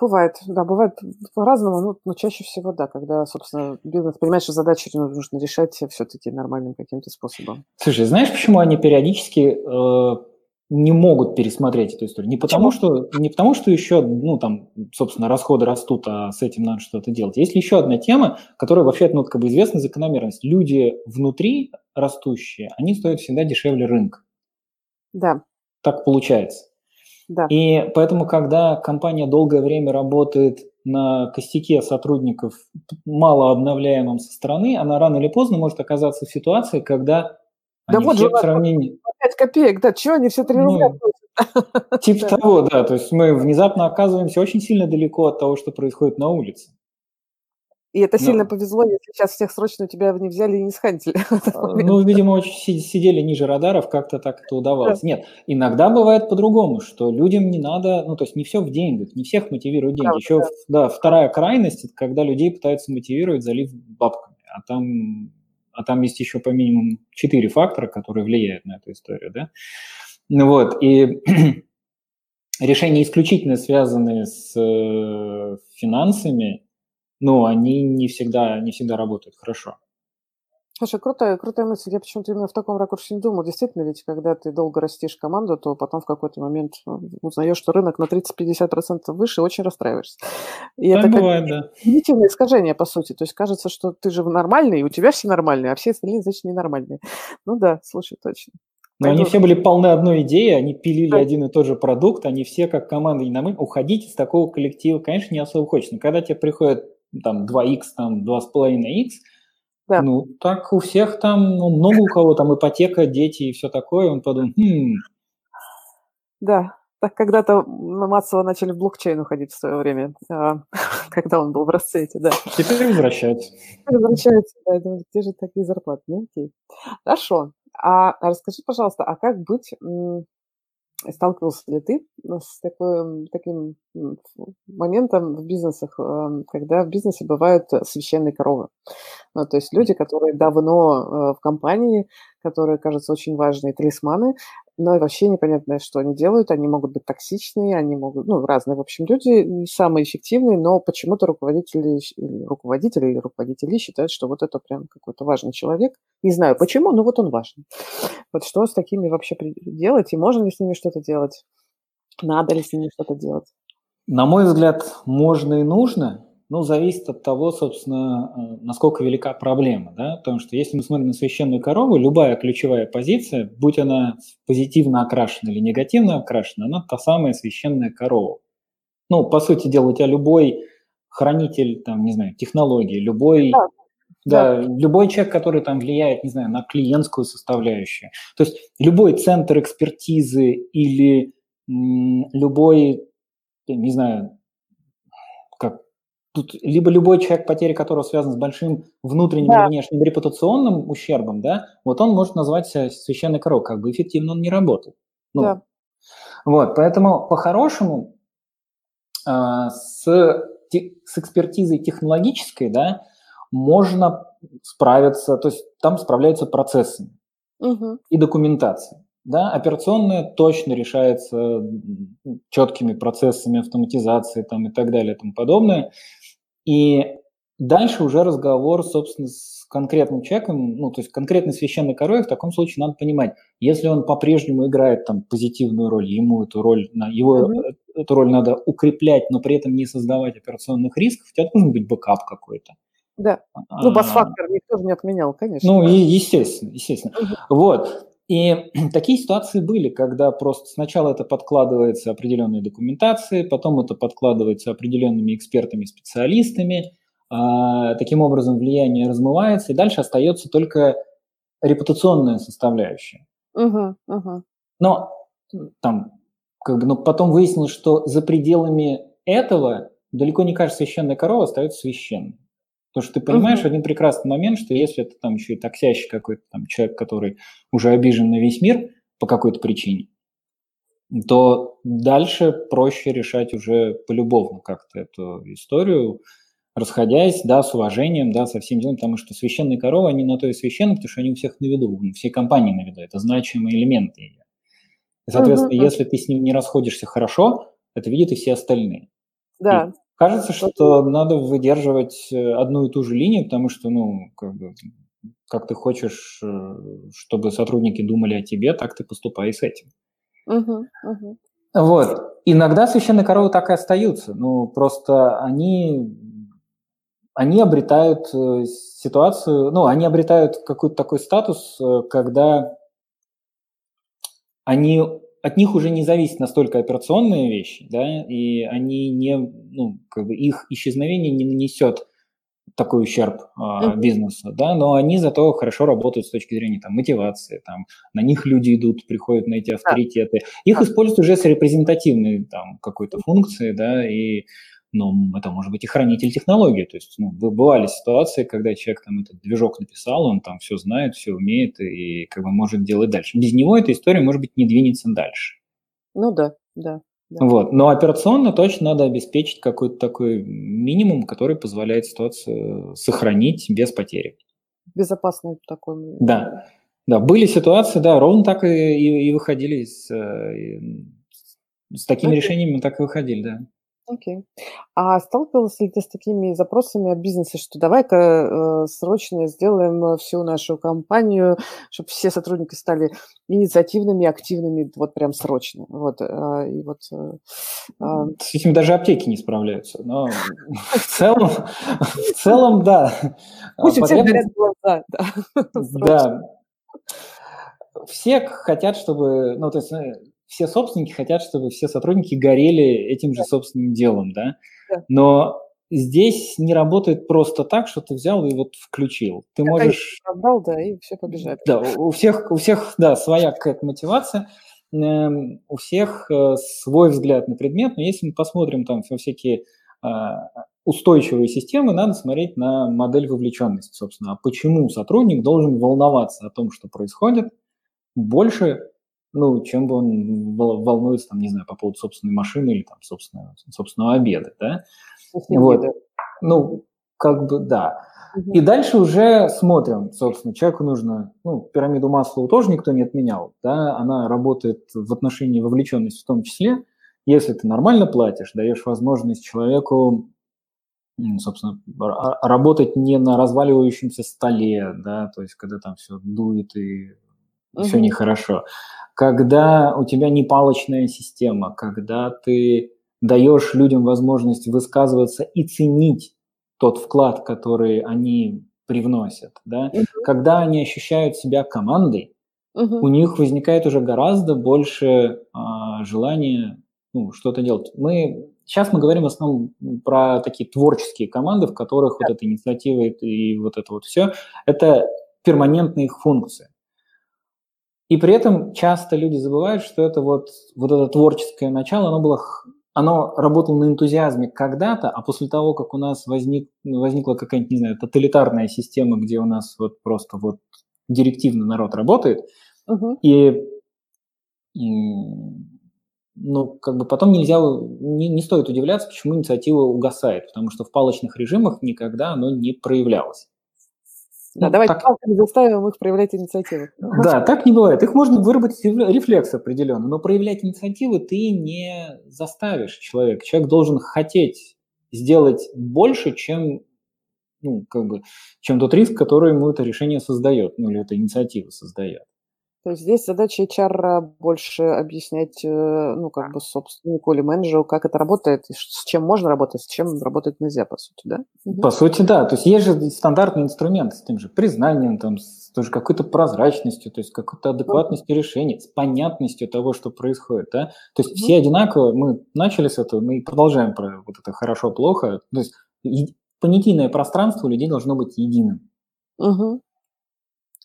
S1: Бывает, да, бывает по-разному, но, но чаще всего, да, когда, собственно, бизнес понимает, что задачи нужно решать все-таки нормальным каким-то способом.
S2: Слушай, знаешь, почему они периодически э, не могут пересмотреть эту историю? Не потому, что, не потому, что еще, ну, там, собственно, расходы растут, а с этим надо что-то делать. Есть еще одна тема, которая вообще, ну, как бы известна закономерность. Люди внутри растущие, они стоят всегда дешевле рынка.
S1: Да.
S2: Так получается.
S1: Да.
S2: И поэтому, когда компания долгое время работает на костяке сотрудников, мало обновляемом со стороны, она рано или поздно может оказаться в ситуации, когда
S1: да они вот же, в сравнении... 5 копеек, да, что они все 3 ну, рубля
S2: Типа того, да, то есть мы внезапно оказываемся очень сильно далеко от того, что происходит на улице.
S1: И это Но... сильно повезло, если сейчас всех срочно тебя не взяли и не схантили.
S2: А, ну, видимо, очень сидели ниже радаров, как-то так это удавалось. Да. Нет, иногда бывает по-другому, что людям не надо, ну, то есть не все в деньгах, не всех мотивируют деньги. Да, Еще, да. да, вторая крайность, это когда людей пытаются мотивировать, залив бабками. А там, а там есть еще по минимум четыре фактора, которые влияют на эту историю, да. Ну вот, и решения исключительно связанные с э, финансами, но они не всегда, не всегда работают хорошо.
S1: Слушай, крутая, крутая мысль. Я почему-то именно в таком ракурсе не думал. Действительно, ведь когда ты долго растишь команду, то потом в какой-то момент ну, узнаешь, что рынок на 30-50% выше, и очень расстраиваешься. И
S2: так это бывает, да.
S1: Когнитивное искажение, по сути. То есть кажется, что ты же нормальный, у тебя все нормальные, а все остальные, значит, ненормальные. Ну да, слушай, точно.
S2: Но они все были полны одной идеи, они пилили да. один и тот же продукт, они все как команда не уходить из такого коллектива, конечно, не особо хочется. Но когда тебе приходят там 2х, там 2,5х, да. ну, так у всех там, ну, много у кого там ипотека, дети и все такое, он подумал, хм.
S1: Да, так когда-то массово начали в блокчейн уходить в свое время, а, когда он был в расцвете, да.
S2: Теперь возвращаются.
S1: Теперь возвращаются, да, думаю, где же такие зарплаты? Ну, окей. Хорошо. А расскажи, пожалуйста, а как быть Сталкивался ли ты с такой, таким моментом в бизнесах, эм, когда в бизнесе бывают священные коровы? Ну, то есть люди, которые давно э, в компании, которые кажутся очень важные талисманы, но вообще непонятно, что они делают. Они могут быть токсичные, они могут, ну, разные, в общем, люди, не самые эффективные, но почему-то руководители, руководители или руководители считают, что вот это прям какой-то важный человек. Не знаю почему, но вот он важный. Вот что с такими вообще делать, и можно ли с ними что-то делать? Надо ли с ними что-то делать?
S2: На мой взгляд, можно и нужно, ну, зависит от того, собственно, э, насколько велика проблема, да, потому что если мы смотрим на священную корову, любая ключевая позиция, будь она позитивно окрашена или негативно окрашена, она та самая священная корова. Ну, по сути дела, у тебя любой хранитель, там, не знаю, технологии, любой, да, да, да. любой человек, который там влияет, не знаю, на клиентскую составляющую, то есть любой центр экспертизы или м, любой, не знаю, тут либо любой человек, потеря которого связана с большим внутренним да. или внешним репутационным ущербом, да, вот он может назвать себя священной коровой, как бы эффективно он не работает. Ну, да. Вот, поэтому по-хорошему э, с, с экспертизой технологической, да, можно справиться, то есть там справляются процессами угу. и документацией. Да, операционная точно решается четкими процессами автоматизации там, и так далее и тому подобное. И дальше уже разговор, собственно, с конкретным человеком, ну, то есть конкретной священной коровой, в таком случае надо понимать, если он по-прежнему играет там позитивную роль, ему эту роль, его mm-hmm. эту роль надо укреплять, но при этом не создавать операционных рисков, у тебя должен быть backup какой-то.
S1: Да. Ну, bus-фактор никто же не отменял, конечно.
S2: Ну, и, естественно, естественно. Угу. Вот. И такие ситуации были, когда просто сначала это подкладывается определенной документацией, потом это подкладывается определенными экспертами, специалистами, а, таким образом влияние размывается, и дальше остается только репутационная составляющая.
S1: Угу, угу.
S2: Но там, как бы, но потом выяснилось, что за пределами этого далеко не каждая священная корова остается священной. Потому что ты понимаешь uh-huh. один прекрасный момент, что если это там еще и токсящий какой-то там человек, который уже обижен на весь мир по какой-то причине, то дальше проще решать уже полюбовно как-то эту историю, расходясь, да, с уважением, да, со всем делом, потому что священные коровы, они на то и священны, потому что они у всех на виду, у всей компании на виду, это значимые элементы ее. И, соответственно, uh-huh. если ты с ним не расходишься хорошо, это видят и все остальные.
S1: Да. И
S2: Кажется, что надо выдерживать э, одну и ту же линию, потому что, ну, как бы, как ты хочешь, э, чтобы сотрудники думали о тебе, так ты поступай с этим.
S1: Угу, угу.
S2: Вот. Иногда священные коровы так и остаются. Ну, просто они, они обретают э, ситуацию, ну, они обретают какой-то такой статус, когда они от них уже не зависит настолько операционные вещи, да, и они не, ну, как бы их исчезновение не нанесет такой ущерб э, бизнесу, да, но они зато хорошо работают с точки зрения там мотивации, там на них люди идут, приходят на эти авторитеты, их используют уже с репрезентативной там какой-то функцией, да, и но это может быть и хранитель технологии. То есть ну, бывали ситуации, когда человек там этот движок написал, он там все знает, все умеет и как бы может делать дальше. Без него эта история, может быть, не двинется дальше.
S1: Ну да, да.
S2: Да. Вот. Но операционно точно надо обеспечить какой-то такой минимум, который позволяет ситуацию сохранить без потери.
S1: Безопасный такой.
S2: Да. Да, были ситуации, да, ровно так и, и, и выходили с, э, с такими okay. решениями, так и выходили, да.
S1: Окей. А сталкивался ли ты с такими запросами от бизнеса, что давай-ка э, срочно сделаем всю нашу компанию, чтобы все сотрудники стали инициативными, активными, вот прям срочно. Вот, э, и вот, э,
S2: э, С этим даже аптеки не справляются. Но в целом, в целом, да.
S1: Пусть у всех горят глаза.
S2: Да. Все хотят, чтобы, ну, то есть э, все собственники хотят, чтобы все сотрудники горели этим же собственным делом, да? Но здесь не работает просто так, что ты взял и вот включил. Ты
S1: можешь... Отдал, да, и все побежали.
S2: Да, у всех, у всех, да, своя какая-то мотивация, эм, у всех э, свой взгляд на предмет, но если мы посмотрим там всякие э, устойчивые системы, надо смотреть на модель вовлеченности, собственно. А почему сотрудник должен волноваться о том, что происходит, больше, ну, чем бы он волнуется, там, не знаю, по поводу собственной машины или там собственного, собственного обеда, да? Вот. Ну, как бы, да. И дальше уже смотрим, собственно, человеку нужно, ну, пирамиду Маслоу тоже никто не отменял, да, она работает в отношении вовлеченности в том числе, если ты нормально платишь, даешь возможность человеку, собственно, работать не на разваливающемся столе, да, то есть когда там все дует и угу. все нехорошо, когда у тебя не палочная система, когда ты даешь людям возможность высказываться и ценить тот вклад, который они привносят, да, uh когда они ощущают себя командой, uh у них возникает уже гораздо больше а, желания ну, что-то делать. Мы сейчас мы говорим в основном про такие творческие команды, в которых yeah. вот эта инициатива и вот это вот все, это перманентные их функции. И при этом часто люди забывают, что это вот, вот это творческое начало, оно было оно работало на энтузиазме когда-то, а после того, как у нас возник, возникла какая-нибудь, не знаю, тоталитарная система, где у нас вот просто вот директивно народ работает, и, и ну, как бы потом нельзя, не, не стоит удивляться, почему инициатива угасает, потому что в палочных режимах никогда оно не проявлялось.
S1: Да, ну, давайте так... палками заставим их проявлять инициативу.
S2: Да, так не бывает. Их можно выработать рефлекс определенно, но проявлять инициативу ты не заставишь человека. Человек должен хотеть сделать больше, чем ну, как бы, чем тот риск, который ему это решение создает, ну, или эта инициатива создает.
S1: То есть здесь задача HR больше объяснять, э, ну, как бы собственнику или менеджеру, как это работает, с чем можно работать, с чем работать нельзя, по сути, да?
S2: По сути, да. То есть есть же стандартный инструмент с тем же признанием, там, с тоже какой-то прозрачностью, то есть какой-то адекватностью решений, с понятностью того, что происходит, да. То есть все одинаково, мы начали с этого, мы продолжаем про вот это хорошо-плохо. То есть понятийное пространство у людей должно быть единым.
S1: Угу.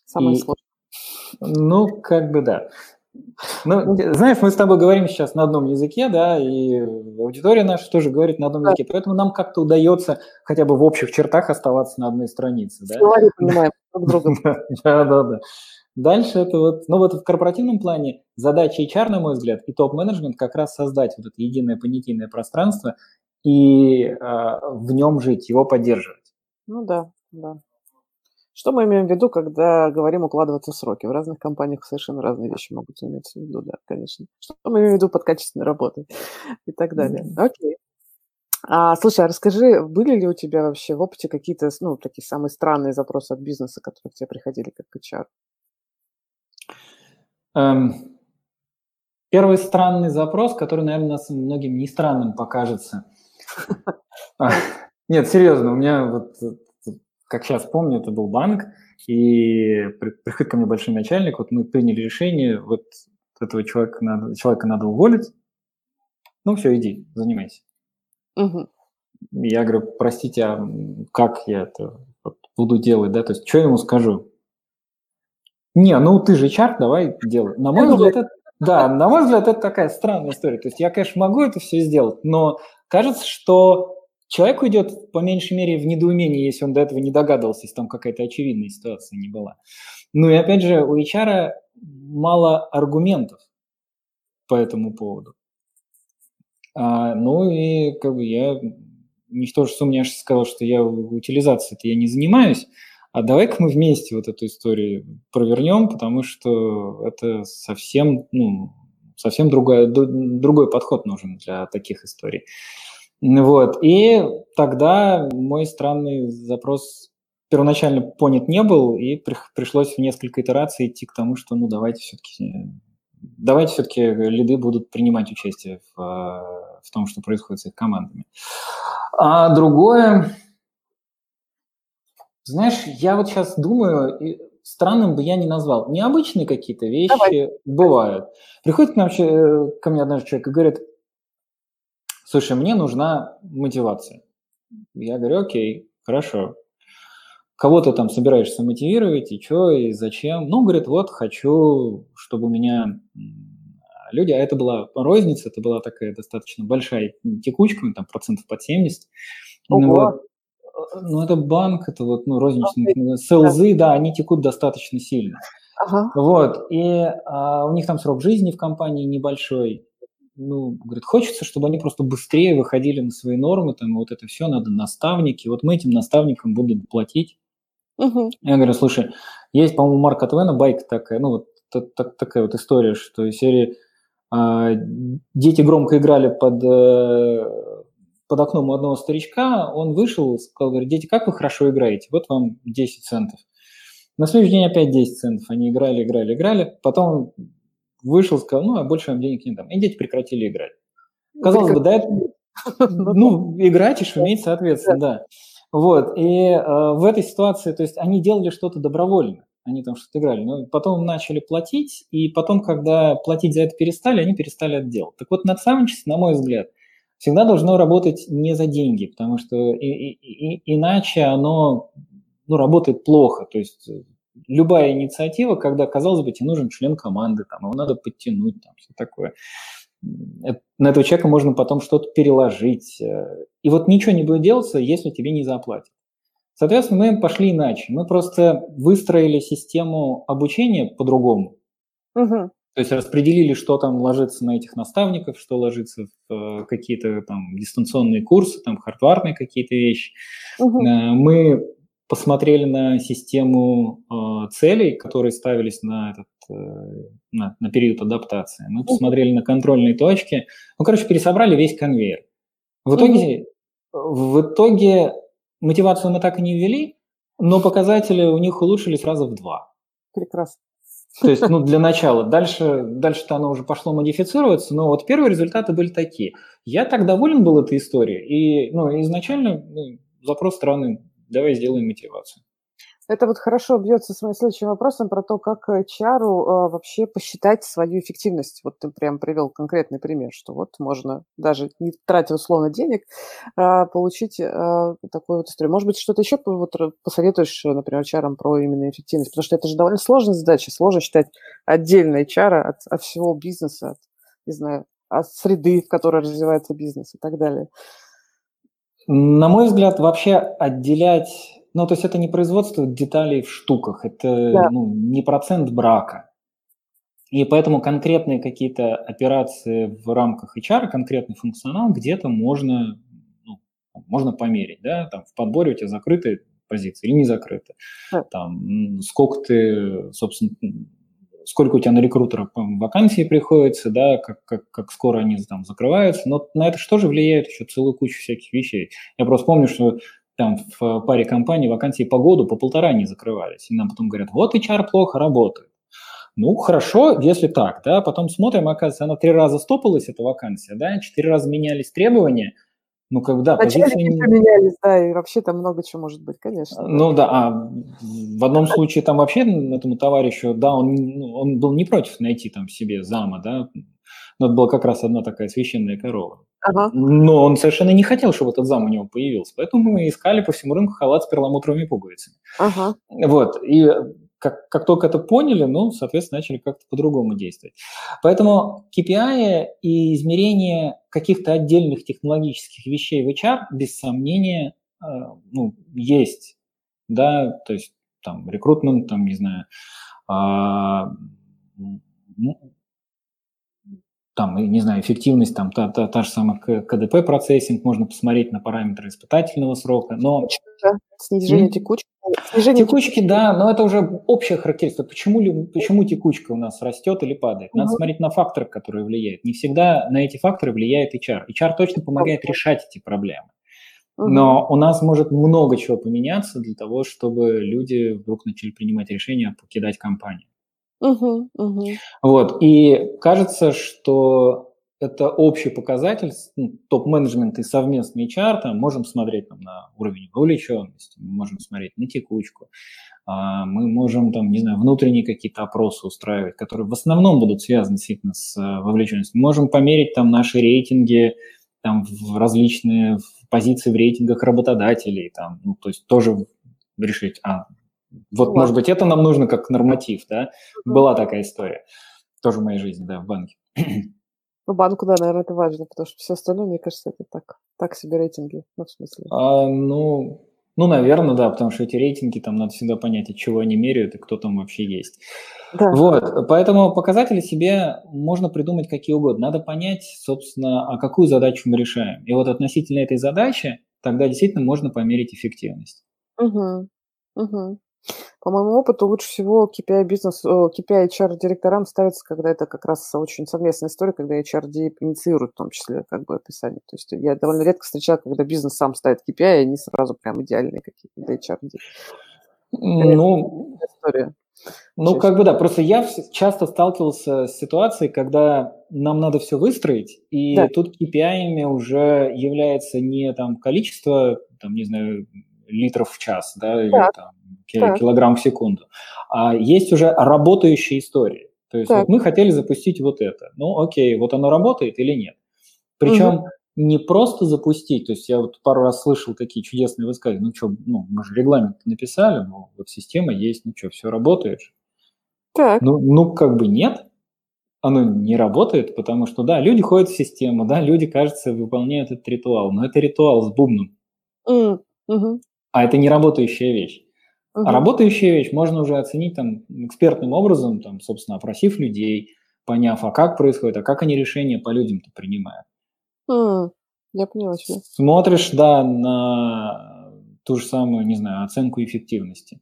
S1: Самое и, сложное.
S2: Ну, как бы да. Ну, знаешь, мы с тобой говорим сейчас на одном языке, да, и аудитория наша тоже говорит на одном языке, поэтому нам как-то удается хотя бы в общих чертах оставаться на одной странице, да.
S1: Говори, понимаем друг друга.
S2: Да, да, да. Дальше это вот, ну вот в корпоративном плане задача HR, на мой взгляд, и топ-менеджмент как раз создать вот это единое понятийное пространство и э, в нем жить, его поддерживать.
S1: Ну да, да. Что мы имеем в виду, когда говорим укладываться в сроки? В разных компаниях совершенно разные вещи могут иметься в виду, да, конечно. Что мы имеем в виду под качественной работой и так далее. Mm-hmm. Окей. А, слушай, а расскажи, были ли у тебя вообще в опыте какие-то, ну, такие самые странные запросы от бизнеса, которые к тебе приходили как HR?
S2: Эм, первый странный запрос, который, наверное, нас многим не странным покажется. Нет, серьезно, у меня вот как сейчас помню, это был банк, и приходит ко мне большой начальник, вот мы приняли решение, вот этого человека надо, человека надо уволить, ну все, иди, занимайся.
S1: Угу.
S2: Я говорю, простите, а как я это буду делать, да, то есть что я ему скажу? Не, ну ты же чар, давай делай. На мой взгляд, это, да, на мой взгляд, это такая странная история. То есть я, конечно, могу это все сделать, но кажется, что Человек уйдет, по меньшей мере, в недоумении, если он до этого не догадывался, если там какая-то очевидная ситуация не была. Ну и опять же, у HR мало аргументов по этому поводу. А, ну и как бы я никто же сумняшно сказал, что я утилизацией-то я не занимаюсь, а давай-ка мы вместе вот эту историю провернем, потому что это совсем, ну, совсем другой, другой подход нужен для таких историй. Вот. И тогда мой странный запрос первоначально понят не был, и при, пришлось в несколько итераций идти к тому, что ну давайте все-таки давайте все-таки лиды будут принимать участие в, в том, что происходит с их командами. А другое, знаешь, я вот сейчас думаю, странным бы я не назвал. Необычные какие-то вещи Давай. бывают. Приходит к, нам, ко мне однажды человек и говорит, слушай, мне нужна мотивация. Я говорю, окей, хорошо. Кого ты там собираешься мотивировать, и что, и зачем? Ну, говорит, вот хочу, чтобы у меня люди, а это была розница, это была такая достаточно большая текучка, там процентов под 70. Ну, вот. ну, это банк, это вот, ну, розничные, okay. селзы, да, они текут достаточно сильно. Ага. Вот, и а, у них там срок жизни в компании небольшой, ну, говорит, хочется, чтобы они просто быстрее выходили на свои нормы, там, вот это все, надо наставники, вот мы этим наставникам будем платить. Угу. Я говорю, слушай, есть, по-моему, Марка Твена байка такая, ну, вот так, так, такая вот история, что из серии э, дети громко играли под, э, под окном у одного старичка, он вышел, сказал, говорит, дети, как вы хорошо играете, вот вам 10 центов. На следующий день опять 10 центов, они играли, играли, играли, потом вышел, сказал, ну, а больше вам денег не дам. И дети прекратили играть. Казалось бы, да, это, ну, играть и шуметь, соответственно, да. Вот, и э, в этой ситуации, то есть они делали что-то добровольно, они там что-то играли, но потом начали платить, и потом, когда платить за это перестали, они перестали это делать. Так вот, наставничество, на мой взгляд, всегда должно работать не за деньги, потому что и, и, и, иначе оно ну, работает плохо. То есть любая инициатива, когда, казалось бы, тебе нужен член команды, там, его надо подтянуть, там, все такое. На этого человека можно потом что-то переложить. Э, и вот ничего не будет делаться, если тебе не заплатят. Соответственно, мы пошли иначе. Мы просто выстроили систему обучения по-другому.
S1: Угу.
S2: То есть распределили, что там ложится на этих наставников, что ложится в э, какие-то там дистанционные курсы, там хардварные какие-то вещи. Угу. Мы посмотрели на систему э, целей, которые ставились на, этот, э, на, на период адаптации. Мы посмотрели на контрольные точки. Ну, короче, пересобрали весь конвейер. В итоге, в итоге мотивацию мы так и не ввели, но показатели у них улучшились раза в два.
S1: Прекрасно.
S2: То есть, ну, для начала. Дальше, дальше-то оно уже пошло модифицироваться, но вот первые результаты были такие. Я так доволен был этой историей, и, ну, изначально ну, запрос страны «давай сделаем мотивацию».
S1: Это вот хорошо бьется с моим следующим вопросом про то, как HR а, вообще посчитать свою эффективность. Вот ты прям привел конкретный пример, что вот можно даже не тратя условно денег, а, получить а, такую вот историю. Может быть, что-то еще вот посоветуешь, например, HR про именно эффективность? Потому что это же довольно сложная задача. Сложно считать отдельно HR от, от всего бизнеса, от, не знаю, от среды, в которой развивается бизнес и так далее.
S2: На мой взгляд, вообще отделять ну, то есть это не производство деталей в штуках, это да. ну, не процент брака. И поэтому конкретные какие-то операции в рамках HR, конкретный функционал где-то можно, ну, можно померить, да, там в подборе у тебя закрытые позиции или не закрыты. Да. Там, сколько ты, собственно, сколько у тебя на рекрутера вакансий приходится, да, как, как, как скоро они там закрываются, но на это же влияет еще целую кучу всяких вещей. Я просто помню, что там в паре компаний вакансии по году по полтора не закрывались. И нам потом говорят, вот HR плохо работает. Ну, хорошо, если так, да, потом смотрим, оказывается, она три раза стопалась, эта вакансия, да, четыре раза менялись требования, ну, когда
S1: позиции... поменялись, да, и вообще там много чего может быть, конечно.
S2: Ну да, а в одном случае там вообще этому товарищу, да, он, ну, он был не против найти там себе зама, да, но это была как раз одна такая священная корова. Ага. Но он совершенно не хотел, чтобы этот зам у него появился. Поэтому мы искали по всему рынку халат с перламутровыми пуговицами. Ага. Вот. И как, как только это поняли, ну, соответственно, начали как-то по-другому действовать. Поэтому KPI и измерение каких-то отдельных технологических вещей в HR, без сомнения, э, ну, есть. Да, то есть там рекрутмент, там, не знаю, э, там, не знаю, эффективность, там, та, та, та же самая КДП процессинг, можно посмотреть на параметры испытательного срока, но...
S1: Снижение mm? текучки.
S2: Снижение текучки, текучки, да, но это уже общая характеристика. Почему, почему текучка у нас растет или падает? Надо uh-huh. смотреть на факторы, которые влияют. Не всегда на эти факторы влияет HR. HR точно помогает решать эти проблемы. Но у нас может много чего поменяться для того, чтобы люди вдруг начали принимать решения покидать компанию. Угу, угу. Вот, и кажется, что это общий показатель, ну, топ-менеджмент и совместный HR, там, можем смотреть там, на уровень вовлеченности, мы можем смотреть на текучку, а, мы можем, там, не знаю, внутренние какие-то опросы устраивать, которые в основном будут связаны действительно с э, вовлеченностью. Мы можем померить там наши рейтинги, там, в различные позиции в рейтингах работодателей, там, ну, то есть тоже решить, а, вот, Ладно. может быть, это нам нужно как норматив, да? Была такая история. Тоже в моей жизни, да, в банке.
S1: Ну, банку, да, наверное, это важно, потому что все остальное, мне кажется, это так, так себе рейтинги, ну, в смысле.
S2: А, ну, ну, наверное, да, потому что эти рейтинги, там надо всегда понять, от чего они меряют и кто там вообще есть. Да. Вот, поэтому показатели себе можно придумать какие угодно. Надо понять, собственно, а какую задачу мы решаем. И вот относительно этой задачи тогда действительно можно померить эффективность. Угу.
S1: Угу. По моему опыту, лучше всего KPI бизнес, KPI HR директорам ставится, когда это как раз очень совместная история, когда HRD инициирует в том числе как бы описание. То есть я довольно редко встречаю, когда бизнес сам ставит KPI, и они сразу прям идеальные какие-то для HRD.
S2: Ну, история. Ну, как бы да, просто я часто сталкивался с ситуацией, когда нам надо все выстроить, и да. тут KPI уже является не там количество, там, не знаю, литров в час, да, или там так. килограмм в секунду. А есть уже работающие истории. То есть вот мы хотели запустить вот это. Ну, окей, вот оно работает или нет. Причем угу. не просто запустить, то есть я вот пару раз слышал такие чудесные высказывания, ну что, ну, мы же регламент написали, ну, вот система есть, ну что, все работает же. Так. Ну, ну, как бы нет, оно не работает, потому что, да, люди ходят в систему, да, люди, кажется, выполняют этот ритуал, но это ритуал с бубном. Mm. А это не работающая вещь. Угу. А работающая вещь можно уже оценить там экспертным образом, там, собственно, опросив людей, поняв, а как происходит, а как они решения по людям-то принимают.
S1: Mm, я поняла
S2: тебя. Смотришь, да, на ту же самую, не знаю, оценку эффективности.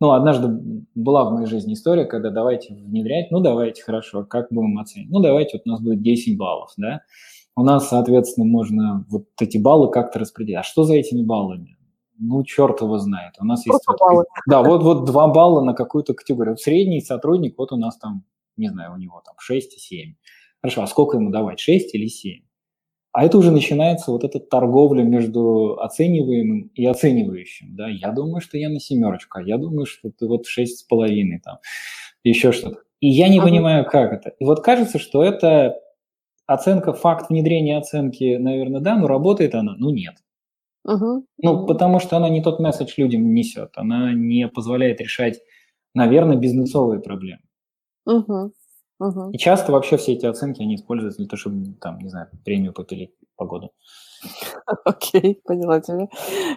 S2: Ну, однажды была в моей жизни история, когда давайте внедрять, ну, давайте, хорошо, как будем оценивать? Ну, давайте, вот у нас будет 10 баллов, да? У нас, соответственно, можно вот эти баллы как-то распределить. А что за этими баллами? Ну, черт его знает. У нас есть... Баллы. Да, вот, вот два балла на какую-то категорию. Вот средний сотрудник, вот у нас там, не знаю, у него там 6 и 7. Хорошо, а сколько ему давать, 6 или 7? А это уже начинается вот эта торговля между оцениваемым и оценивающим. Да? Я думаю, что я на семерочку, а я думаю, что ты вот шесть с половиной там, еще что-то. И я не ага. понимаю, как это. И вот кажется, что это оценка, факт внедрения оценки, наверное, да, но работает она? Ну, нет. Угу. Ну, потому что она не тот месседж людям несет, она не позволяет решать, наверное, бизнесовые проблемы.
S1: Угу.
S2: Угу. И часто вообще все эти оценки они используют для того, чтобы, там, не знаю, премию попилить по году.
S1: Окей, поняла тебя.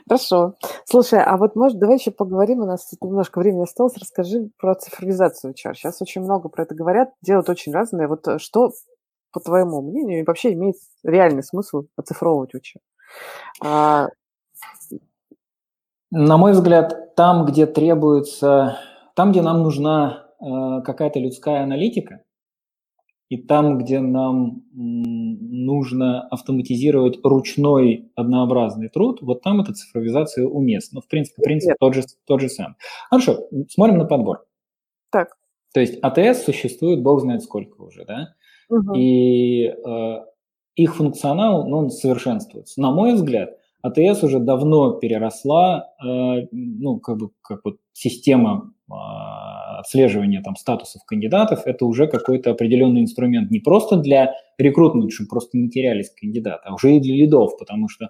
S1: Хорошо. Слушай, а вот, может, давай еще поговорим, у нас немножко времени осталось, расскажи про цифровизацию HR. Сейчас очень много про это говорят, делают очень разные. Вот э, что, по твоему мнению, вообще имеет реальный смысл оцифровывать HR? А...
S2: На мой взгляд, там, где требуется, там, где нам нужна э, какая-то людская аналитика, и там, где нам нужно автоматизировать ручной однообразный труд, вот там эта цифровизация уместна. Ну, в принципе, принцип тот же, тот же сам. Хорошо, смотрим на подбор.
S1: Так.
S2: То есть АТС существует, бог знает сколько уже, да? Угу. И э, их функционал, ну, он совершенствуется. На мой взгляд, АТС уже давно переросла, э, ну, как бы, как вот система э, отслеживания там статусов кандидатов, это уже какой-то определенный инструмент не просто для рекрутмента, чтобы просто не терялись кандидаты, а уже и для лидов, потому что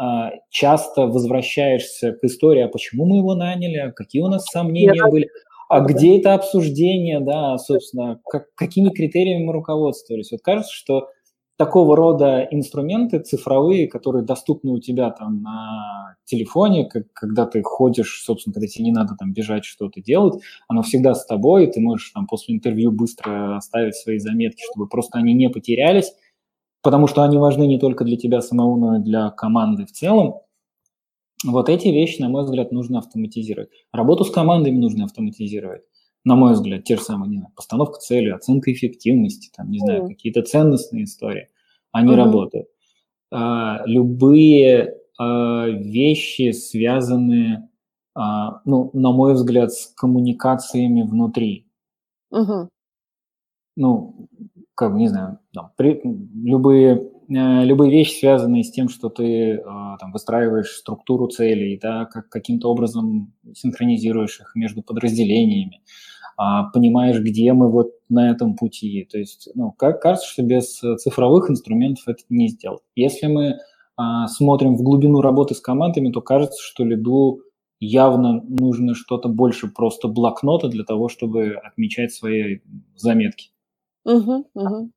S2: э, часто возвращаешься к истории, а почему мы его наняли, какие у нас сомнения Я были, а где это обсуждение, да, собственно, как, какими критериями мы руководствовались. Вот кажется, что такого рода инструменты цифровые, которые доступны у тебя там на телефоне, как, когда ты ходишь, собственно, когда тебе не надо там бежать что-то делать, оно всегда с тобой, ты можешь там после интервью быстро оставить свои заметки, чтобы просто они не потерялись, потому что они важны не только для тебя самого, но и для команды в целом. Вот эти вещи, на мой взгляд, нужно автоматизировать. Работу с командами нужно автоматизировать на мой взгляд, те же самые, не знаю, постановка цели, оценка эффективности, там, не знаю, mm. какие-то ценностные истории, они mm-hmm. работают. А, любые а, вещи, связанные, а, ну, на мой взгляд, с коммуникациями внутри.
S1: Mm-hmm.
S2: Ну, как бы, не знаю, там, при, любые Э, любые вещи, связанные с тем, что ты э, там, выстраиваешь структуру целей, да, как, каким-то образом синхронизируешь их между подразделениями, а, понимаешь, где мы вот на этом пути. То есть, ну, как кажется, что без цифровых инструментов это не сделать. Если мы а, смотрим в глубину работы с командами, то кажется, что лиду явно нужно что-то больше просто блокнота для того, чтобы отмечать свои заметки.
S1: Угу, угу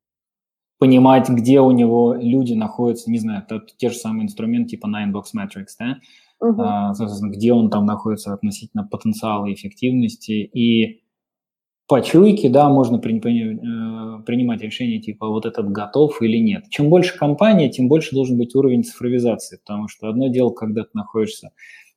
S2: понимать, где у него люди находятся, не знаю, это те же самые инструменты типа Ninebox Metrics, да, uh-huh. а, соответственно, где он там находится относительно потенциала и эффективности, и по чуйке, да, можно при, при, э, принимать решение типа вот этот готов или нет. Чем больше компания, тем больше должен быть уровень цифровизации, потому что одно дело, когда ты находишься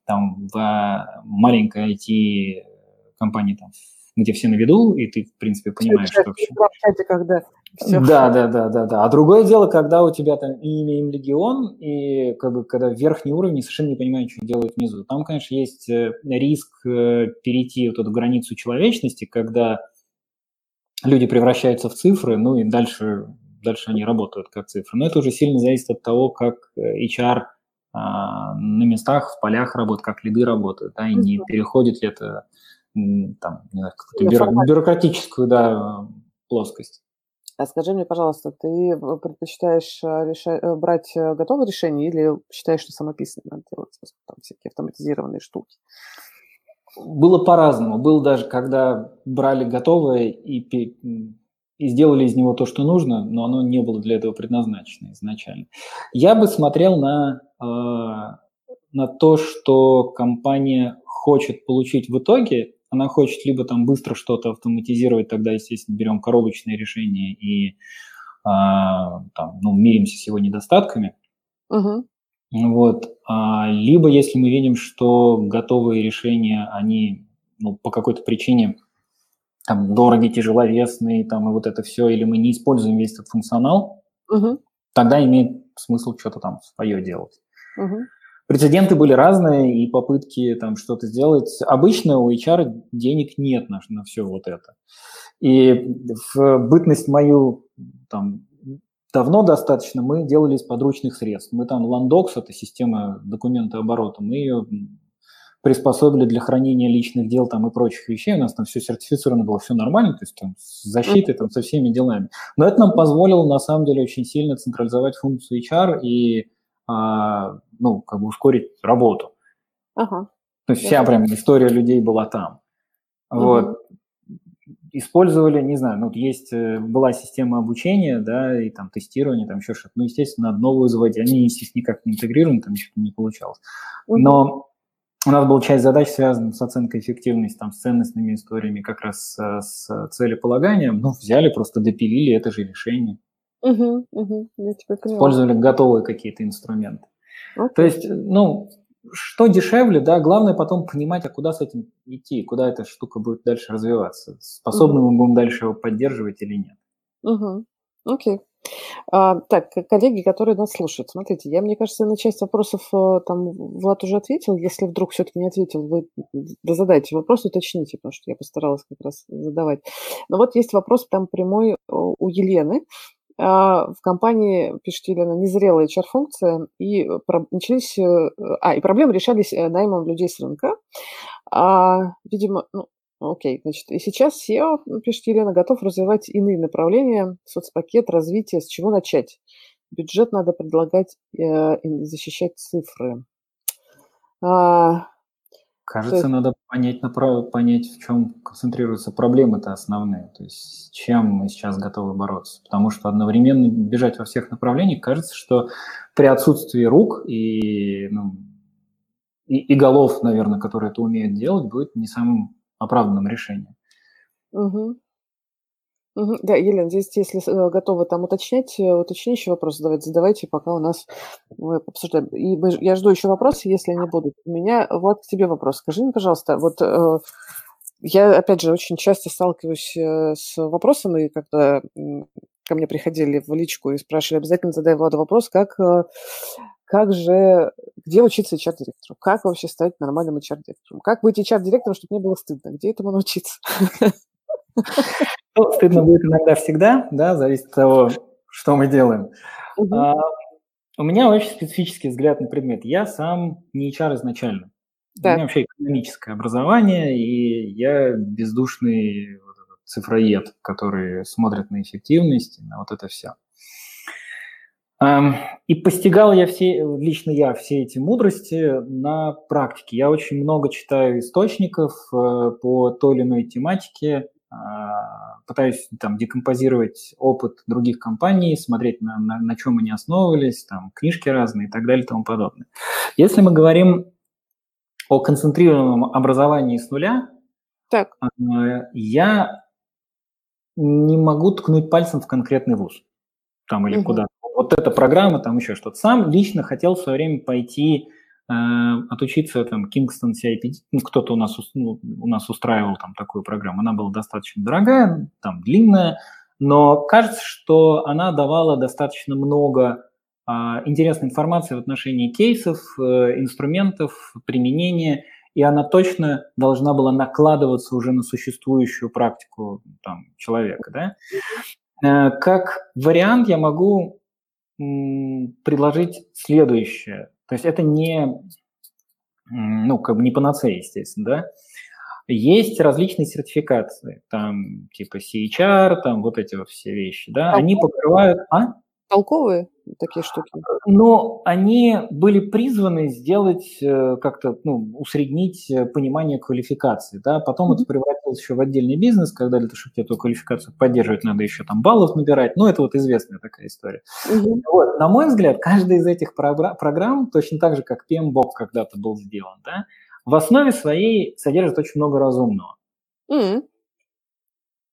S2: там в маленькой IT-компании, там, где все на виду, и ты, в принципе, понимаешь, что...
S1: В когда
S2: все. Да, да, да, да, да. А другое дело, когда у тебя там имя, им легион, и как бы когда верхний уровень совершенно не понимает, что делают внизу. Там, конечно, есть э, риск э, перейти вот эту границу человечности, когда люди превращаются в цифры, ну и дальше, дальше они работают как цифры. Но это уже сильно зависит от того, как э, HR а, на местах, в полях работает, как лиды работают, да, и не переходит ли это там, не знаю, какую-то бюро- бюрократическую да, плоскость.
S1: А скажи мне, пожалуйста, ты предпочитаешь э, решать, э, брать э, готовые решения или считаешь, что самописные надо делать, там всякие автоматизированные штуки?
S2: Было по-разному. Было даже, когда брали готовое и, и сделали из него то, что нужно, но оно не было для этого предназначено изначально. Я бы смотрел на, на то, что компания хочет получить в итоге, она хочет либо там быстро что-то автоматизировать, тогда, естественно, берем коробочные решения и а, там, ну, миримся с его недостатками.
S1: Угу.
S2: Вот. А, либо если мы видим, что готовые решения, они ну, по какой-то причине там, дорогие, тяжеловесные, там, и вот это все, или мы не используем весь этот функционал,
S1: угу.
S2: тогда имеет смысл что-то там свое делать.
S1: Угу.
S2: Прецеденты были разные, и попытки там что-то сделать. Обычно у HR денег нет на, на все вот это. И в бытность мою там давно достаточно мы делали из подручных средств. Мы там Landox, это система документа оборота, мы ее приспособили для хранения личных дел там и прочих вещей. У нас там все сертифицировано было, все нормально, то есть там с защитой, там со всеми делами. Но это нам позволило на самом деле очень сильно централизовать функцию HR и а, ну, как бы ускорить работу. Ага. То есть вся прям история людей была там. Угу. Вот. Использовали, не знаю, ну, есть, э, была система обучения, да, и там тестирование, там еще что-то. Ну, естественно, надо новую заводить. Они, естественно, никак не интегрированы, там что-то не получалось. Но у нас была часть задач, связанных с оценкой эффективности, там, с ценностными историями, как раз с, с целеполаганием. Ну, взяли, просто допилили это же решение. Угу, угу, я тебя поняла. Использовали готовые какие-то инструменты. Okay. То есть, ну, что дешевле, да, главное потом понимать, а куда с этим идти, куда эта штука будет дальше развиваться, способны угу. мы будем дальше его поддерживать или нет.
S1: Угу. Окей. А, так, коллеги, которые нас слушают, смотрите, я, мне кажется, на часть вопросов э, там Влад уже ответил. Если вдруг все-таки не ответил, вы задайте вопрос, уточните, потому что я постаралась как раз задавать. Но вот есть вопрос там прямой у Елены. А, в компании, пишет Елена, незрелая HR-функция, и начались, э, а, и проблемы решались э, наймом людей с рынка. А, видимо, ну, окей, значит, и сейчас SEO, Елена, готов развивать иные направления, соцпакет, развитие, с чего начать? Бюджет надо предлагать э, и защищать цифры.
S2: А, Кажется, есть... надо понять, понять, в чем концентрируются проблемы-то основные, то есть с чем мы сейчас готовы бороться. Потому что одновременно бежать во всех направлениях, кажется, что при отсутствии рук и, ну, и, и голов, наверное, которые это умеют делать, будет не самым оправданным решением.
S1: Угу. Да, Елена, здесь, если э, готовы там уточнять, э, уточняющий вопрос задавать, задавайте, пока у нас мы обсуждаем. И мы, я жду еще вопросы, если они будут. У меня вот к тебе вопрос. Скажи мне, пожалуйста, вот э, я, опять же, очень часто сталкиваюсь с вопросами, когда ко мне приходили в личку и спрашивали, обязательно задай Владу вопрос, как, как же, где учиться HR-директору? Как вообще стать нормальным HR-директором? Как быть HR-директором, чтобы не было стыдно? Где этому научиться?
S2: Ну, стыдно будет иногда всегда, да, зависит от того, что мы делаем. Угу. А, у меня очень специфический взгляд на предмет. Я сам не HR изначально. Так. У меня вообще экономическое образование, и я бездушный цифроед, который смотрит на эффективность, на вот это все. И постигал я все, лично я все эти мудрости на практике. Я очень много читаю источников э, по той или иной тематике, пытаюсь там декомпозировать опыт других компаний, смотреть на, на, на чем они основывались, там книжки разные и так далее и тому подобное. Если мы говорим о концентрированном образовании с нуля, так. А, я не могу ткнуть пальцем в конкретный вуз там или угу. куда. Вот эта программа, там еще что-то. Сам лично хотел в свое время пойти отучиться там Kingston CIPD, ну, кто-то у нас, ну, у нас устраивал там такую программу, она была достаточно дорогая, там длинная, но кажется, что она давала достаточно много а, интересной информации в отношении кейсов, э, инструментов, применения, и она точно должна была накладываться уже на существующую практику там, человека. Да? Э, как вариант я могу предложить следующее. То есть это не, ну, как бы не панацея, естественно, да. Есть различные сертификации, там типа CHR, там вот эти вот все вещи, да, они покрывают... А?
S1: Толковые такие штуки?
S2: Но они были призваны сделать э, как-то, ну, усреднить э, понимание квалификации, да, потом mm-hmm. это превратилось еще в отдельный бизнес, когда для того, чтобы эту квалификацию поддерживать, надо еще там баллов набирать, ну, это вот известная такая история. Mm-hmm. Вот, на мой взгляд, каждая из этих программ, точно так же, как PMBOK когда-то был сделан, да, в основе своей содержит очень много разумного. Mm-hmm.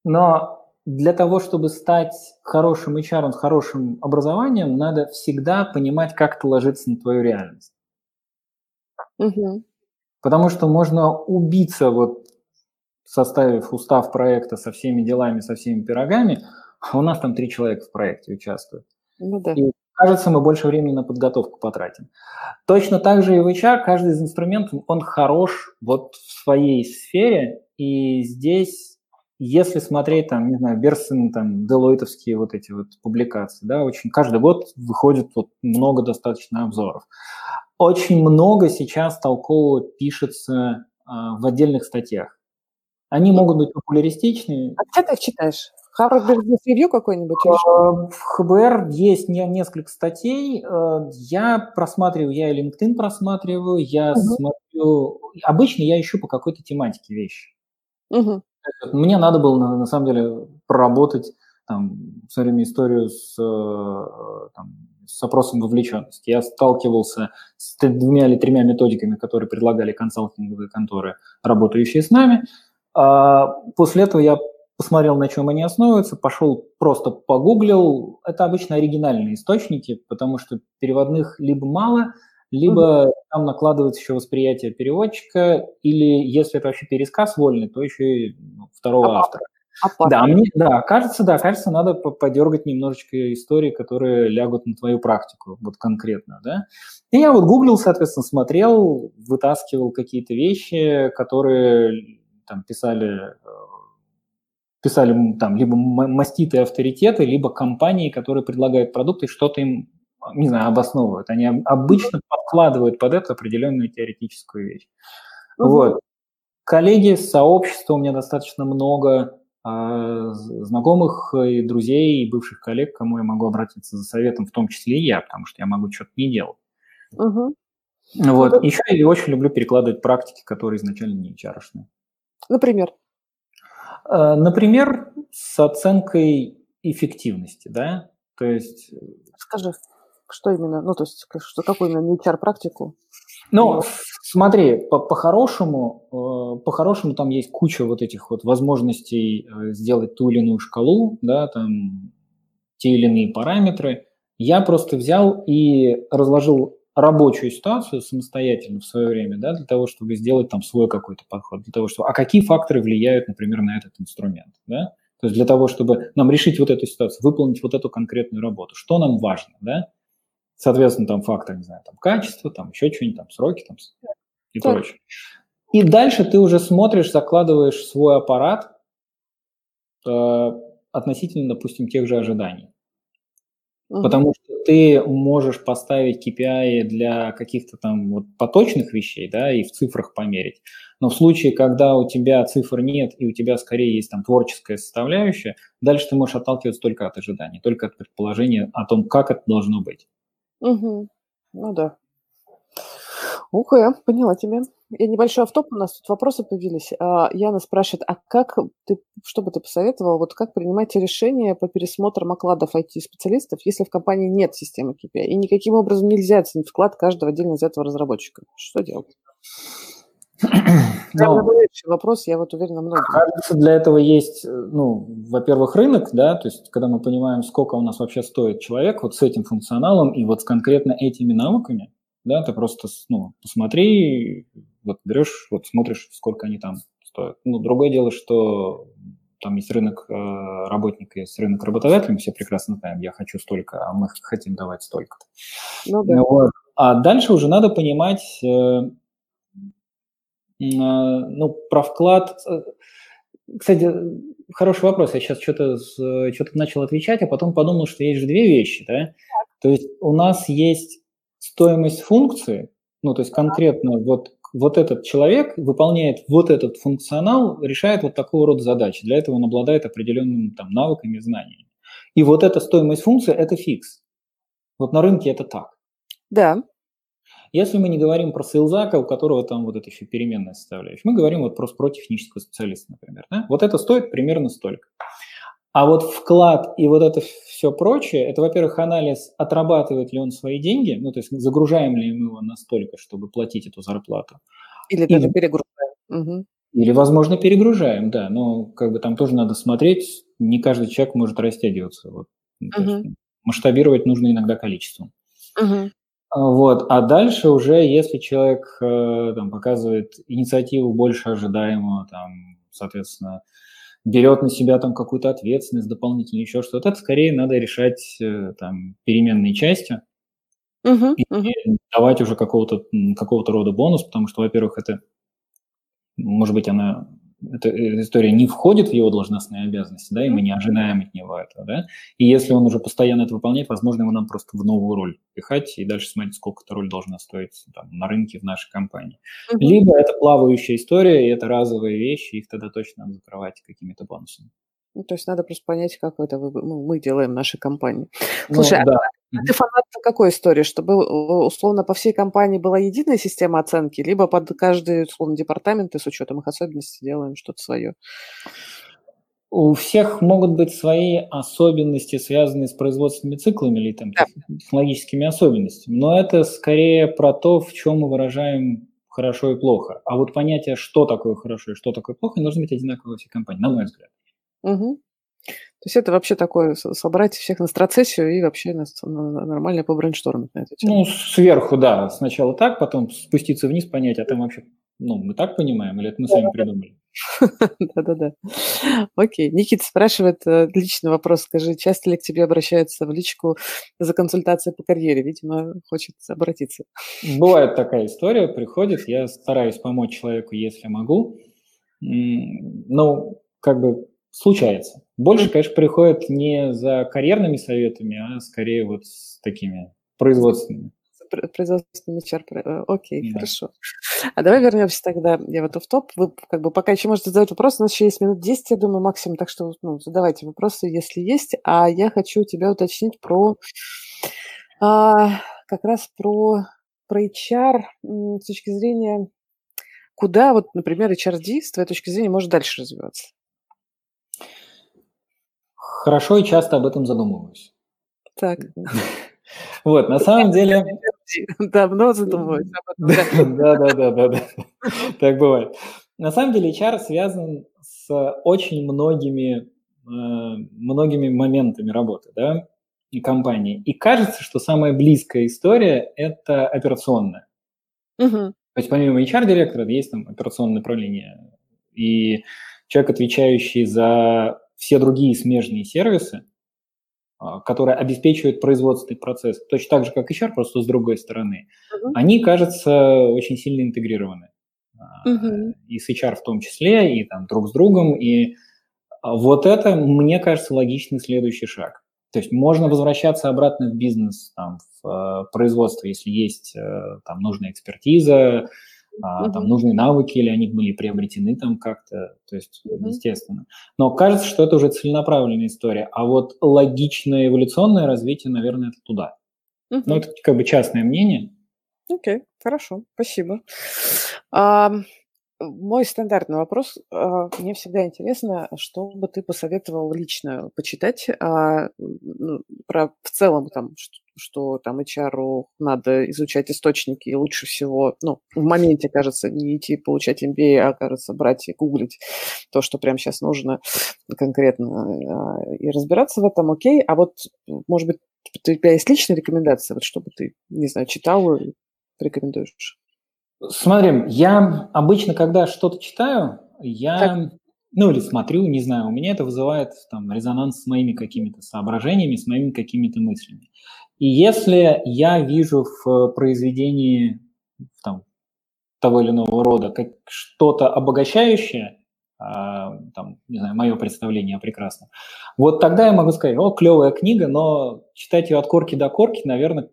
S2: Но для того, чтобы стать хорошим HR с хорошим образованием, надо всегда понимать, как это ложится на твою реальность. Угу. Потому что можно убиться, вот составив устав проекта со всеми делами, со всеми пирогами, а у нас там три человека в проекте участвуют. Ну, да. И кажется, мы больше времени на подготовку потратим. Точно так же и в HR каждый из инструментов, он хорош вот в своей сфере, и здесь, если смотреть там, не знаю, Берсен, там, делойтовские вот эти вот публикации, да, очень каждый год выходит вот много достаточно обзоров. Очень много сейчас толково пишется а, в отдельных статьях. Они могут быть популяристичны.
S1: А где ты их читаешь? Harvard Business Review какой-нибудь?
S2: А, в ХБР есть несколько статей. Э, я просматриваю, я и LinkedIn просматриваю, я угу. смотрю... Обычно я ищу по какой-то тематике вещи. Угу. Мне надо было, на, на самом деле, проработать там, в свое время историю с, э, там, с опросом вовлеченности. Я сталкивался с двумя или тремя методиками, которые предлагали консалтинговые конторы, работающие с нами. А после этого я посмотрел, на чем они основываются, пошел просто погуглил. Это обычно оригинальные источники, потому что переводных либо мало, либо mm-hmm. там накладывается еще восприятие переводчика, или если это вообще пересказ вольный, то еще и ну, второго а, автора. Опасно. Да, мне, да, кажется, да, кажется, надо подергать немножечко истории, которые лягут на твою практику, вот конкретно, да. И я вот гуглил, соответственно, смотрел, вытаскивал какие-то вещи, которые там писали э, писали там либо маститые авторитеты, либо компании, которые предлагают продукты, что-то им, не знаю, обосновывают. Они обычно подкладывают под это определенную теоретическую вещь. Угу. Вот. Коллеги, сообщества у меня достаточно много э, знакомых и друзей, и бывших коллег, к кому я могу обратиться за советом, в том числе и я, потому что я могу что-то не делать. Угу. Вот. Еще я очень люблю перекладывать практики, которые изначально не hr -шные.
S1: Например?
S2: Э, например, с оценкой эффективности, да, то есть... Э,
S1: Скажи, что именно, ну, то есть, что, какую именно HR-практику?
S2: Ну, смотри, по-хорошему, по по-хорошему там есть куча вот этих вот возможностей э, сделать ту или иную шкалу, да, там те или иные параметры. Я просто взял и разложил рабочую ситуацию самостоятельно в свое время, да, для того, чтобы сделать там свой какой-то подход, для того, чтобы, а какие факторы влияют, например, на этот инструмент, да, то есть для того, чтобы нам решить вот эту ситуацию, выполнить вот эту конкретную работу, что нам важно, да, соответственно, там фактор, не знаю, там качество, там еще что-нибудь, там сроки, там и да. прочее. И дальше ты уже смотришь, закладываешь свой аппарат э, относительно, допустим, тех же ожиданий. Угу. Потому что ты можешь поставить KPI для каких-то там вот поточных вещей, да, и в цифрах померить. Но в случае, когда у тебя цифр нет и у тебя скорее есть там творческая составляющая, дальше ты можешь отталкиваться только от ожиданий, только от предположения о том, как это должно быть.
S1: Угу. Ну да. Ух, я поняла тебя. И небольшой автоп, у нас тут вопросы появились. А, Яна спрашивает, а как ты, что бы ты посоветовал, вот как принимать решения по пересмотрам окладов IT-специалистов, если в компании нет системы KPI, и никаким образом нельзя оценить вклад каждого отдельно взятого разработчика? Что делать?
S2: Но, вопрос, я вот уверена, многие. Кажется, для этого есть, ну, во-первых, рынок, да, то есть когда мы понимаем, сколько у нас вообще стоит человек вот с этим функционалом и вот с конкретно этими навыками, да, ты просто, ну, посмотри, вот берешь, вот смотришь, сколько они там стоят. Ну, другое дело, что там есть рынок э, работника, есть рынок работодателя, мы все прекрасно знаем, я хочу столько, а мы хотим давать столько. Ну, да. вот. А дальше уже надо понимать, э, э, ну, про вклад. Э, кстати, хороший вопрос. Я сейчас что-то что начал отвечать, а потом подумал, что есть же две вещи, да? То есть у нас есть стоимость функции, ну, то есть конкретно вот вот этот человек выполняет вот этот функционал, решает вот такого рода задачи. Для этого он обладает определенными там, навыками, знаниями. И вот эта стоимость функции – это фикс. Вот на рынке это так.
S1: Да.
S2: Если мы не говорим про сейлзака, у которого там вот это еще переменная составляющая, мы говорим вот просто про технического специалиста, например. Да? Вот это стоит примерно столько. А вот вклад и вот это все прочее, это, во-первых, анализ, отрабатывает ли он свои деньги, ну, то есть загружаем ли мы его настолько, чтобы платить эту зарплату.
S1: Или даже или, перегружаем. Угу.
S2: Или, возможно, перегружаем, да, но как бы там тоже надо смотреть, не каждый человек может растягиваться. Вот. Угу. масштабировать нужно иногда количеством. Угу. Вот. А дальше уже, если человек э, там, показывает инициативу больше ожидаемого, там, соответственно, берет на себя там какую-то ответственность дополнительную, еще что-то. Это скорее надо решать э, там переменной частью uh-huh, и uh-huh. давать уже какого-то какого рода бонус, потому что, во-первых, это, может быть, она эта, эта история не входит в его должностные обязанности, да, и мы не ожидаем от него этого, да, и если он уже постоянно это выполняет, возможно, его нам просто в новую роль пихать и дальше смотреть, сколько эта роль должна стоить там, на рынке в нашей компании. Mm-hmm. Либо это плавающая история, и это разовые вещи, их тогда точно надо закрывать какими-то бонусами.
S1: Ну, то есть надо просто понять, как это вы, ну, мы делаем в нашей компании. Ну Слушай, ну, да. а ты фанат какой истории? Чтобы условно по всей компании была единая система оценки, либо под каждый условно департамент и с учетом их особенностей делаем что-то свое?
S2: У всех могут быть свои особенности, связанные с производственными циклами или там, да. технологическими особенностями, но это скорее про то, в чем мы выражаем хорошо и плохо. А вот понятие, что такое хорошо и что такое плохо, не должно быть одинаково во всей компании, на мой взгляд.
S1: Угу. То есть это вообще такое, собрать всех на страцессию и вообще на, на, нормально побрейнштормить на эту тему.
S2: Ну, сверху, да. Сначала так, потом спуститься вниз, понять, а там вообще, ну, мы так понимаем, или это мы сами придумали?
S1: Да-да-да. Окей. Никита спрашивает, э, личный вопрос, скажи, часто ли к тебе обращаются в личку за консультацией по карьере? Видимо, хочет обратиться.
S2: Бывает такая история, приходит, я стараюсь помочь человеку, если могу. Ну, как бы Случается. Больше, конечно, приходят не за карьерными советами, а скорее вот с такими производственными.
S1: Производственными чар. Э, окей, да. хорошо. А давай вернемся тогда, я вот в топ. Вы как бы пока еще можете задавать вопросы, у нас еще есть минут 10, я думаю, максимум, так что ну, задавайте вопросы, если есть. А я хочу у тебя уточнить про а, как раз про, про HR с точки зрения, куда вот, например, HRD с твоей точки зрения может дальше развиваться?
S2: Хорошо и часто об этом задумываюсь.
S1: Так.
S2: Вот, на самом деле...
S1: Давно задумываюсь
S2: об этом. Да, да, да, да, да. Так бывает. На самом деле HR связан с очень многими, э, многими моментами работы, да, и компании. И кажется, что самая близкая история – это операционная. Угу. То есть помимо HR-директора есть там операционное направление. И человек, отвечающий за все другие смежные сервисы, а, которые обеспечивают производственный процесс, точно так же, как HR, просто с другой стороны, uh-huh. они, кажется, очень сильно интегрированы. Uh-huh. И с HR в том числе, и там друг с другом. И а, вот это, мне кажется, логичный следующий шаг. То есть можно возвращаться обратно в бизнес, там, в производство, если есть э, там нужная экспертиза, а, там нужные навыки или они были приобретены там как-то, то есть естественно. Но кажется, что это уже целенаправленная история, а вот логичное эволюционное развитие, наверное, это туда. Mm-hmm. Ну, это как бы частное мнение.
S1: Окей, хорошо, спасибо. Um, мой стандартный вопрос. А, мне всегда интересно, что бы ты посоветовал лично почитать а, ну, про в целом там, что, что там HR надо изучать источники и лучше всего, ну, в моменте, кажется, не идти получать MBA, а, кажется, брать и гуглить то, что прямо сейчас нужно конкретно и разбираться в этом, окей. А вот, может быть, у тебя есть личная рекомендация, вот чтобы ты, не знаю, читал рекомендуешь?
S2: Смотрим, я обычно, когда что-то читаю, я, так. ну или смотрю, не знаю, у меня это вызывает там резонанс с моими какими-то соображениями, с моими какими-то мыслями. И если я вижу в произведении там, того или иного рода как что-то обогащающее, а, там, не знаю, мое представление о прекрасном, вот тогда я могу сказать, о, клевая книга, но читать ее от корки до корки, наверное,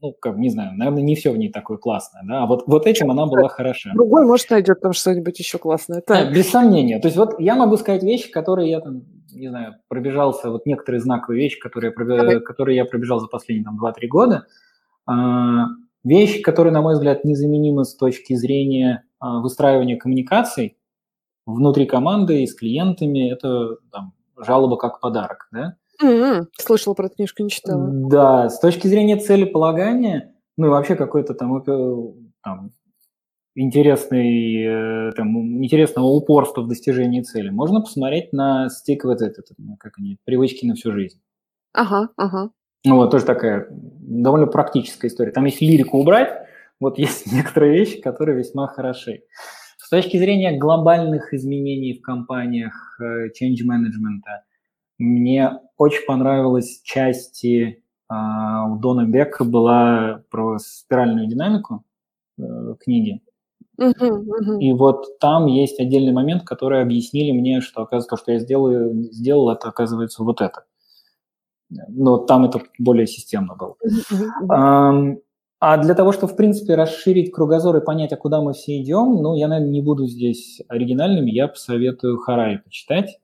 S2: ну, как, не знаю, наверное, не все в ней такое классное, да, а вот, вот этим она была хороша.
S1: Другой, может, найдет там что-нибудь еще классное.
S2: Так. Без сомнения. То есть вот я могу сказать вещи, которые я там, не знаю, пробежался, вот некоторые знаковые вещи, которые, okay. которые я пробежал за последние там 2-3 года. А, вещи, которые, на мой взгляд, незаменимы с точки зрения а, выстраивания коммуникаций внутри команды и с клиентами, это там, жалоба как подарок, да.
S1: Mm-hmm. Слышала про эту книжку, не читала.
S2: Да, с точки зрения целеполагания, ну и вообще какой-то там, там интересный, э, там, интересного упорства в достижении цели, можно посмотреть на стик вот этот, как они, привычки на всю жизнь.
S1: Ага, ага.
S2: Ну вот, тоже такая довольно практическая история. Там если лирику убрать, вот есть некоторые вещи, которые весьма хороши. С точки зрения глобальных изменений в компаниях, э, change management, мне очень понравилась части а, у Дона Бека была про спиральную динамику э, книги. И вот там есть отдельный момент, который объяснили мне, что, оказывается, то, что я сделал, сделал это, оказывается, вот это. Но там это более системно было. А для того, чтобы, в принципе, расширить кругозор и понять, а куда мы все идем, ну, я, наверное, не буду здесь оригинальным, я посоветую Харари почитать.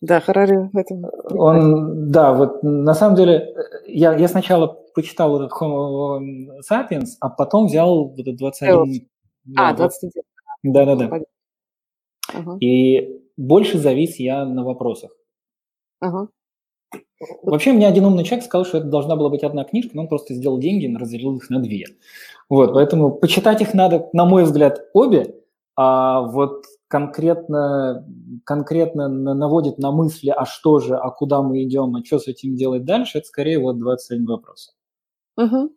S1: Да, Харари в этом.
S2: Он, да, вот на самом деле, я, я сначала почитал этот Homo sapiens, а потом взял вот этот 21...
S1: А, 21.
S2: Да-да-да. Ага. И больше завис я на вопросах. Ага. Вообще, мне один умный человек сказал, что это должна была быть одна книжка, но он просто сделал деньги и разделил их на две. Вот, поэтому почитать их надо, на мой взгляд, обе, а вот конкретно, конкретно наводит на мысли, а что же, а куда мы идем, а что с этим делать дальше, это скорее вот 21 вопросов.
S1: Угу.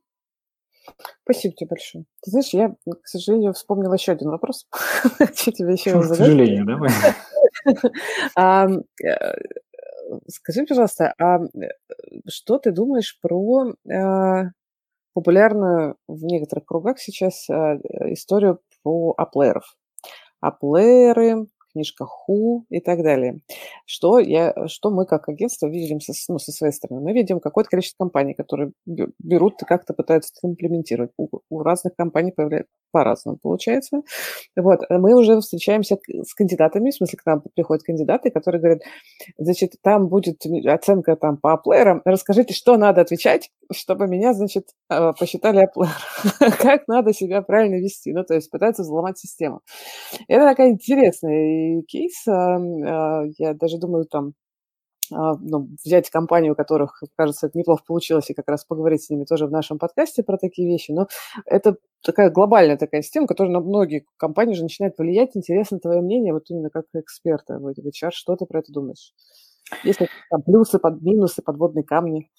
S1: Спасибо тебе большое. Ты знаешь, я, к сожалению, вспомнила еще один вопрос. Хочу тебе еще
S2: К сожалению,
S1: да? Скажи, пожалуйста, а э, что ты думаешь про э, популярную в некоторых кругах сейчас э, историю про аплееров? Аплееры, книжка Ху и так далее. Что, я, что мы как агентство видим со, ну, со своей стороны? Мы видим какое-то количество компаний, которые берут и как-то пытаются это имплементировать. У, у разных компаний по-разному получается. Вот. Мы уже встречаемся с кандидатами, в смысле, к нам приходят кандидаты, которые говорят, значит, там будет оценка там по аплеерам, расскажите, что надо отвечать, чтобы меня, значит, а, посчитали аплеер. как надо себя правильно вести. Ну, то есть пытаются взломать систему. Это такая интересная кейс. А, я даже думаю, там, а, ну, взять компанию, у которых, кажется, это неплохо получилось, и как раз поговорить с ними тоже в нашем подкасте про такие вещи. Но это такая глобальная такая система, которая на многие компании уже начинает влиять. Интересно твое мнение, вот именно как эксперта в HR, что ты про это думаешь? Есть ли там плюсы, под, минусы, подводные камни?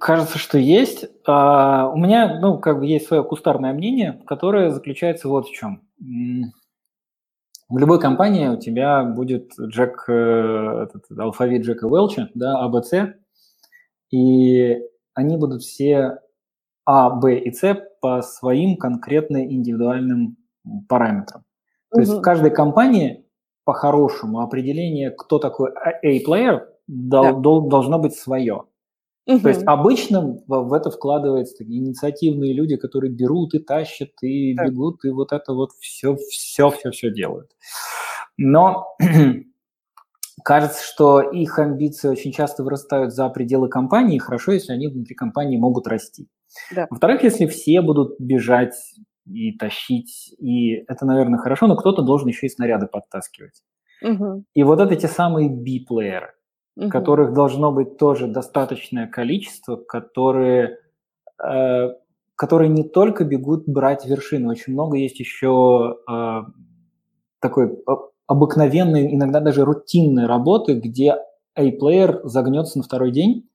S2: Кажется, что есть. А, у меня, ну, как бы есть свое кустарное мнение, которое заключается вот в чем. В любой компании у тебя будет Джек, э, этот, алфавит Джека Уэлча, да, АБЦ, и они будут все А, Б и С по своим конкретно индивидуальным параметрам. То угу. есть в каждой компании по-хорошему определение, кто такой A-плеер, да. должно быть свое. Угу. То есть обычно в, это вкладываются такие инициативные люди, которые берут и тащат, и так. бегут, и вот это вот все, все, все, все делают. Но кажется, что их амбиции очень часто вырастают за пределы компании, хорошо, если они внутри компании могут расти. Да. Во-вторых, если все будут бежать и тащить, и это, наверное, хорошо, но кто-то должен еще и снаряды подтаскивать. Угу. И вот это те самые B-плееры угу. которых должно быть тоже достаточное количество, которые, э, которые не только бегут брать вершины, очень много есть еще э, такой обыкновенной, иногда даже рутинной работы, где A-плеер загнется на второй день,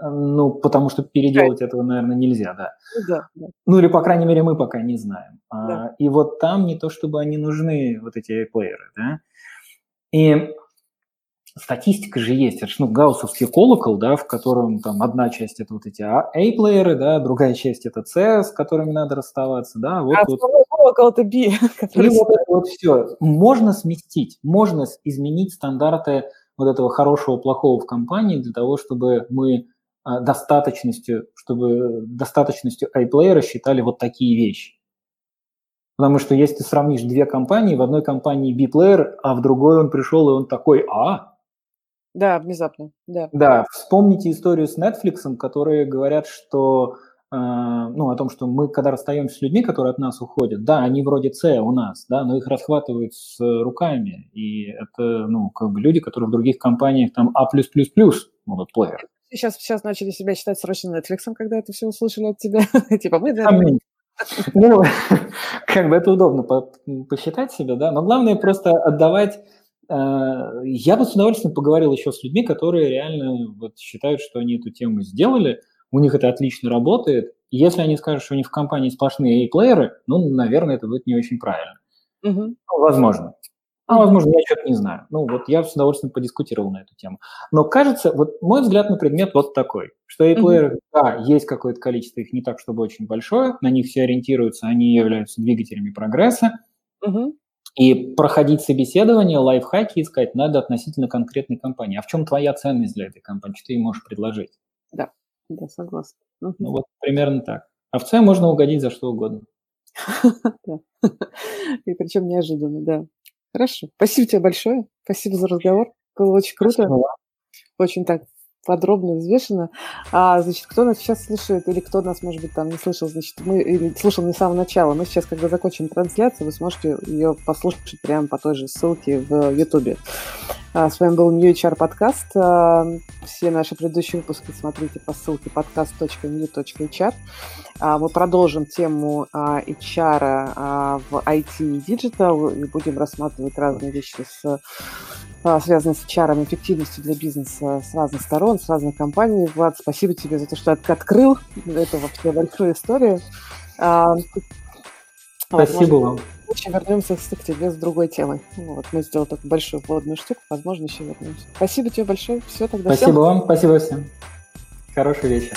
S2: э, ну, потому что переделать да. этого, наверное, нельзя, да. Ну да, да. Ну, или, по крайней мере, мы пока не знаем. А, да. А, и вот там не то, чтобы они нужны, вот эти плееры, да. И статистика же есть, это же ну, гауссовский колокол, да, в котором там одна часть это вот эти A-плееры, да, другая часть это C, с которыми надо расставаться, да. Вот, а вот. колокол это B. И вот это вот все. Можно сместить, можно изменить стандарты вот этого хорошего, плохого в компании для того, чтобы мы а, достаточностью, чтобы достаточностью A-плеера считали вот такие вещи. Потому что если ты сравнишь две компании, в одной компании B-плеер, а в другой он пришел, и он такой, а,
S1: да, внезапно, да.
S2: Да, вспомните историю с Netflix, которые говорят, что э, ну, о том, что мы, когда расстаемся с людьми, которые от нас уходят, да, они вроде С у нас, да, но их расхватывают с руками, и это, ну, как бы люди, которые в других компаниях там А+++ будут плеер.
S1: Сейчас, сейчас начали себя считать срочно Netflix, когда это все услышали от тебя. типа мы...
S2: Ну, как бы это удобно посчитать себя, да, но главное просто отдавать я бы с удовольствием поговорил еще с людьми, которые реально вот считают, что они эту тему сделали, у них это отлично работает. И если они скажут, что у них в компании сплошные A-плееры, ну, наверное, это будет не очень правильно. Угу. Возможно. А, возможно, я что-то не знаю. Ну, вот я с удовольствием подискутировал на эту тему. Но кажется, вот мой взгляд на предмет вот такой, что A-плееры, mm-hmm. да, есть какое-то количество, их не так, чтобы очень большое, на них все ориентируются, они являются двигателями прогресса. Mm-hmm. И проходить собеседование, лайфхаки искать надо относительно конкретной компании. А в чем твоя ценность для этой компании? Что ты ей можешь предложить?
S1: Да, да, согласна.
S2: Ну, вот примерно так. А в целом можно угодить за что угодно.
S1: И причем неожиданно, да. Хорошо. Спасибо тебе большое. Спасибо за разговор. Было очень круто. Очень так подробно, взвешенно. А, значит, кто нас сейчас слушает или кто нас, может быть, там не слышал, значит, мы или слушал не с самого начала. Мы сейчас, когда закончим трансляцию, вы сможете ее послушать прямо по той же ссылке в YouTube. А, с вами был New HR подкаст. А, все наши предыдущие выпуски смотрите по ссылке podcast.new.hr. А, мы продолжим тему HR в IT и Digital и будем рассматривать разные вещи, с, связанные с HR, эффективностью для бизнеса с разных сторон, с разных компаний. Влад, спасибо тебе за то, что открыл эту вообще большую историю.
S2: Спасибо вам
S1: еще вернемся к тебе с другой темой. Вот, мы сделали такую большую вводную штуку, возможно, еще вернемся. Спасибо тебе большое. Все тогда.
S2: Спасибо всем. вам, спасибо всем. Хороший вечер.